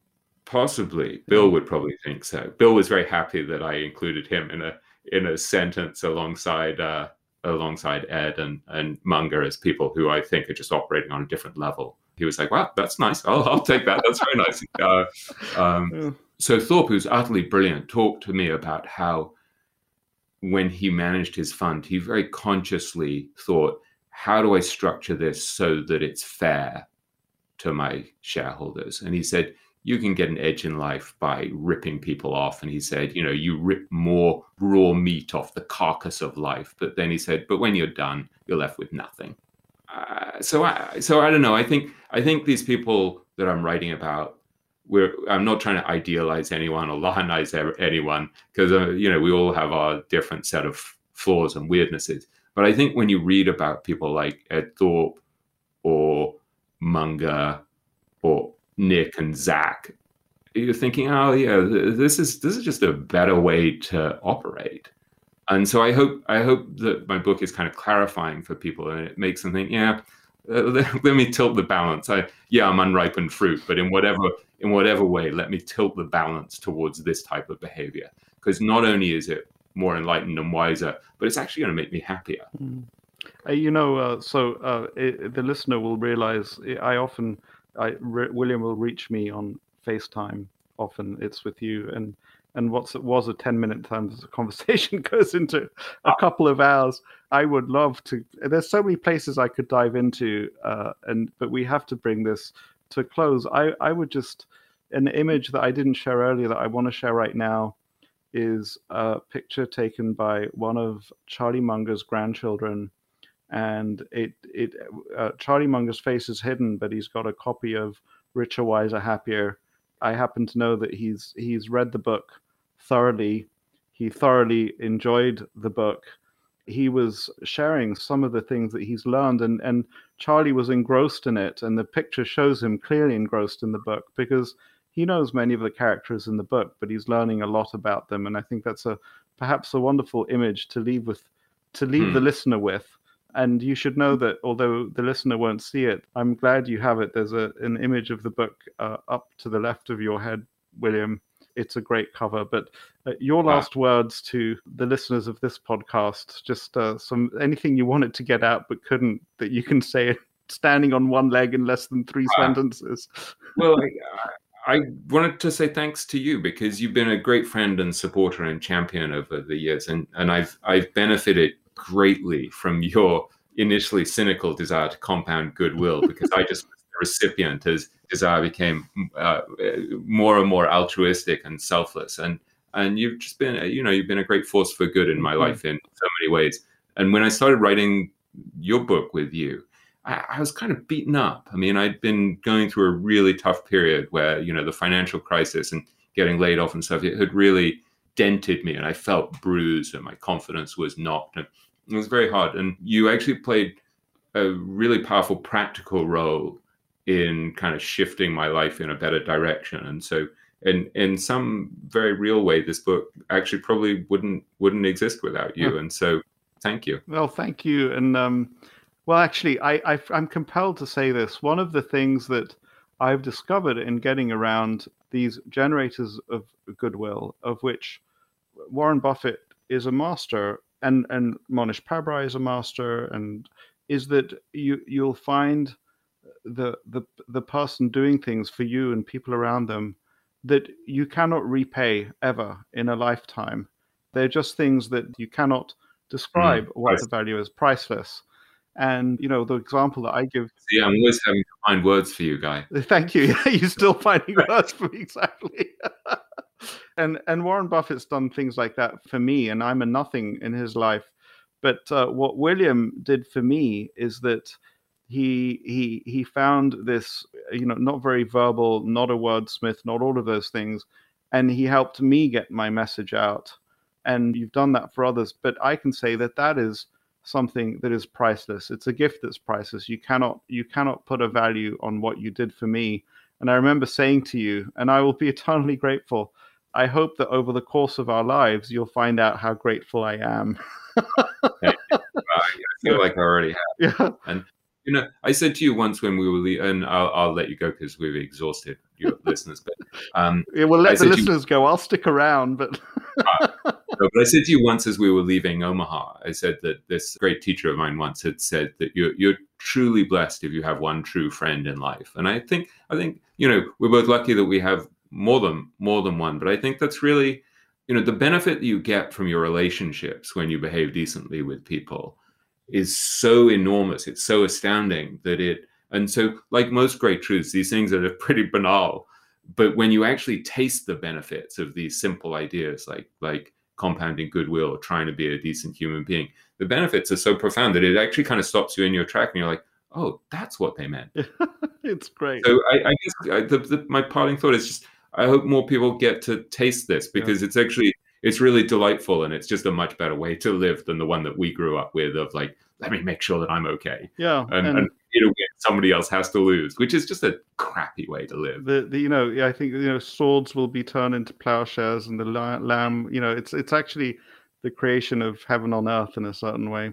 possibly. Bill would probably think so. Bill was very happy that I included him in a in a sentence alongside uh, alongside Ed and, and Munger as people who I think are just operating on a different level. He was like, wow, that's nice. I'll, I'll take that. That's very nice. Uh, um. So Thorp, who's utterly brilliant, talked to me about how when he managed his fund, he very consciously thought, how do I structure this so that it's fair to my shareholders? And he said, you can get an edge in life by ripping people off. And he said, you know, you rip more raw meat off the carcass of life. But then he said, but when you're done, you're left with nothing. Uh, so I, so I don't know. I think I think these people that I'm writing about, we're I'm not trying to idealize anyone or lionize anyone because uh, you know we all have our different set of flaws and weirdnesses. But I think when you read about people like Ed Thorp or Munger or Nick and Zak, you're thinking, oh yeah, this is this is just a better way to operate. And so I hope I hope that my book is kind of clarifying for people, and it makes them think, yeah, uh, let, let, me tilt the balance. I yeah, I'm unripened fruit, but in whatever in whatever way, let me tilt the balance towards this type of behavior, because not only is it more enlightened and wiser, but it's actually going to make me happier. Mm. Uh, you know, uh, so uh, it, the listener will realize I often I, William will reach me on FaceTime. Often it's with you, and and what's it was a 10 minute time the conversation goes into a ah. couple of hours i would love to there's so many places i could dive into uh, and but we have to bring this to a close i i would just an image that i didn't share earlier that i want to share right now is a picture taken by one of charlie munger's grandchildren and it it uh, Charlie Munger's face is hidden, but he's got a copy of Richer, Wiser, Happier. I happen to know that he's he's read the book thoroughly. He thoroughly enjoyed the book. He was sharing some of the things that he's learned, and and Charlie was engrossed in it, and the picture shows him clearly engrossed in the book because he knows many of the characters in the book, but he's learning a lot about them, and I think that's a perhaps a wonderful image to leave with to leave hmm. the listener with and you should know that although the listener won't see it, I'm glad you have it. There's a, an image of the book uh, up to the left of your head, William. It's a great cover. But uh, your last wow. words to the listeners of this podcast, just uh, some anything you wanted to get out but couldn't, that you can say standing on one leg in less than three sentences. well, I, I wanted to say thanks to you because you've been a great friend and supporter and champion over the years, and and I've I've benefited greatly from your initially cynical desire to compound goodwill because I just was the recipient as desire became uh, more and more altruistic and selfless. And and you've just been you know you've been a great force for good in my mm-hmm. life in so many ways. And when I started writing your book with you, I, I, was kind of beaten up. I mean, I'd been going through a really tough period where you know the financial crisis and getting laid off and stuff it had really dented me, and I felt bruised, and my confidence was knocked, and it was very hard. And you actually played a really powerful practical role in kind of shifting my life in a better direction. And so in in some very real way, this book actually probably wouldn't wouldn't exist without you. And so thank you. Well, thank you. And um, well, actually, I, I I'm compelled to say this. One of the things that I've discovered in getting around these generators of goodwill, of which Warren Buffett is a master, and and Mohnish Pabrai is a master, and is that you you'll find the the the person doing things for you and people around them that you cannot repay ever in a lifetime. They're just things that you cannot describe mm, what the value is, priceless. And you know the example that I give. See, I'm always having to find words for you, guy. Thank you. You're still finding words for me, exactly. and and Warren Buffett's done things like that for me, and I'm a nothing in his life. But uh, what William did for me is that he he he found this you know not very verbal not a wordsmith not all of those things and he helped me get my message out. And you've done that for others but i can say that that is something that is priceless. It's a gift that's priceless. You cannot you cannot put a value on what you did for me. And i remember saying to you and i will be eternally grateful i hope that over the course of our lives you'll find out how grateful i am I feel like I already have. Yeah. And you know, I said to you once when we were, le- and I'll, I'll let you go because we've exhausted your listeners. But um, yeah, we'll let the listeners you, go. I'll stick around, but. uh, no, but I said to you once as we were leaving Omaha, I said that this great teacher of mine once had said that you're you're truly blessed if you have one true friend in life, and I think I think you know we're both lucky that we have more than more than one, but I think that's really you know the benefit that you get from your relationships when you behave decently with people is so enormous. It's so astounding that it, and so like most great truths, these things are pretty banal. But when you actually taste the benefits of these simple ideas, like like compounding goodwill or trying to be a decent human being, the benefits are so profound that it actually kind of stops you in your track, and you're like, oh, that's what they meant. it's great. So I, I guess I, the, the, my parting thought is just I hope more people get to taste this because yeah. it's actually it's really delightful and it's just a much better way to live than the one that we grew up with of like let me make sure that i'm okay. Yeah and, and, and you know somebody else has to lose which is just a crappy way to live. The, the you know i think you know swords will be turned into plowshares and the lamb you know it's it's actually the creation of heaven on earth in a certain way.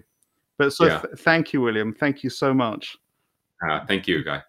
But so yeah. th- thank you william. Thank you so much. Uh, thank you guy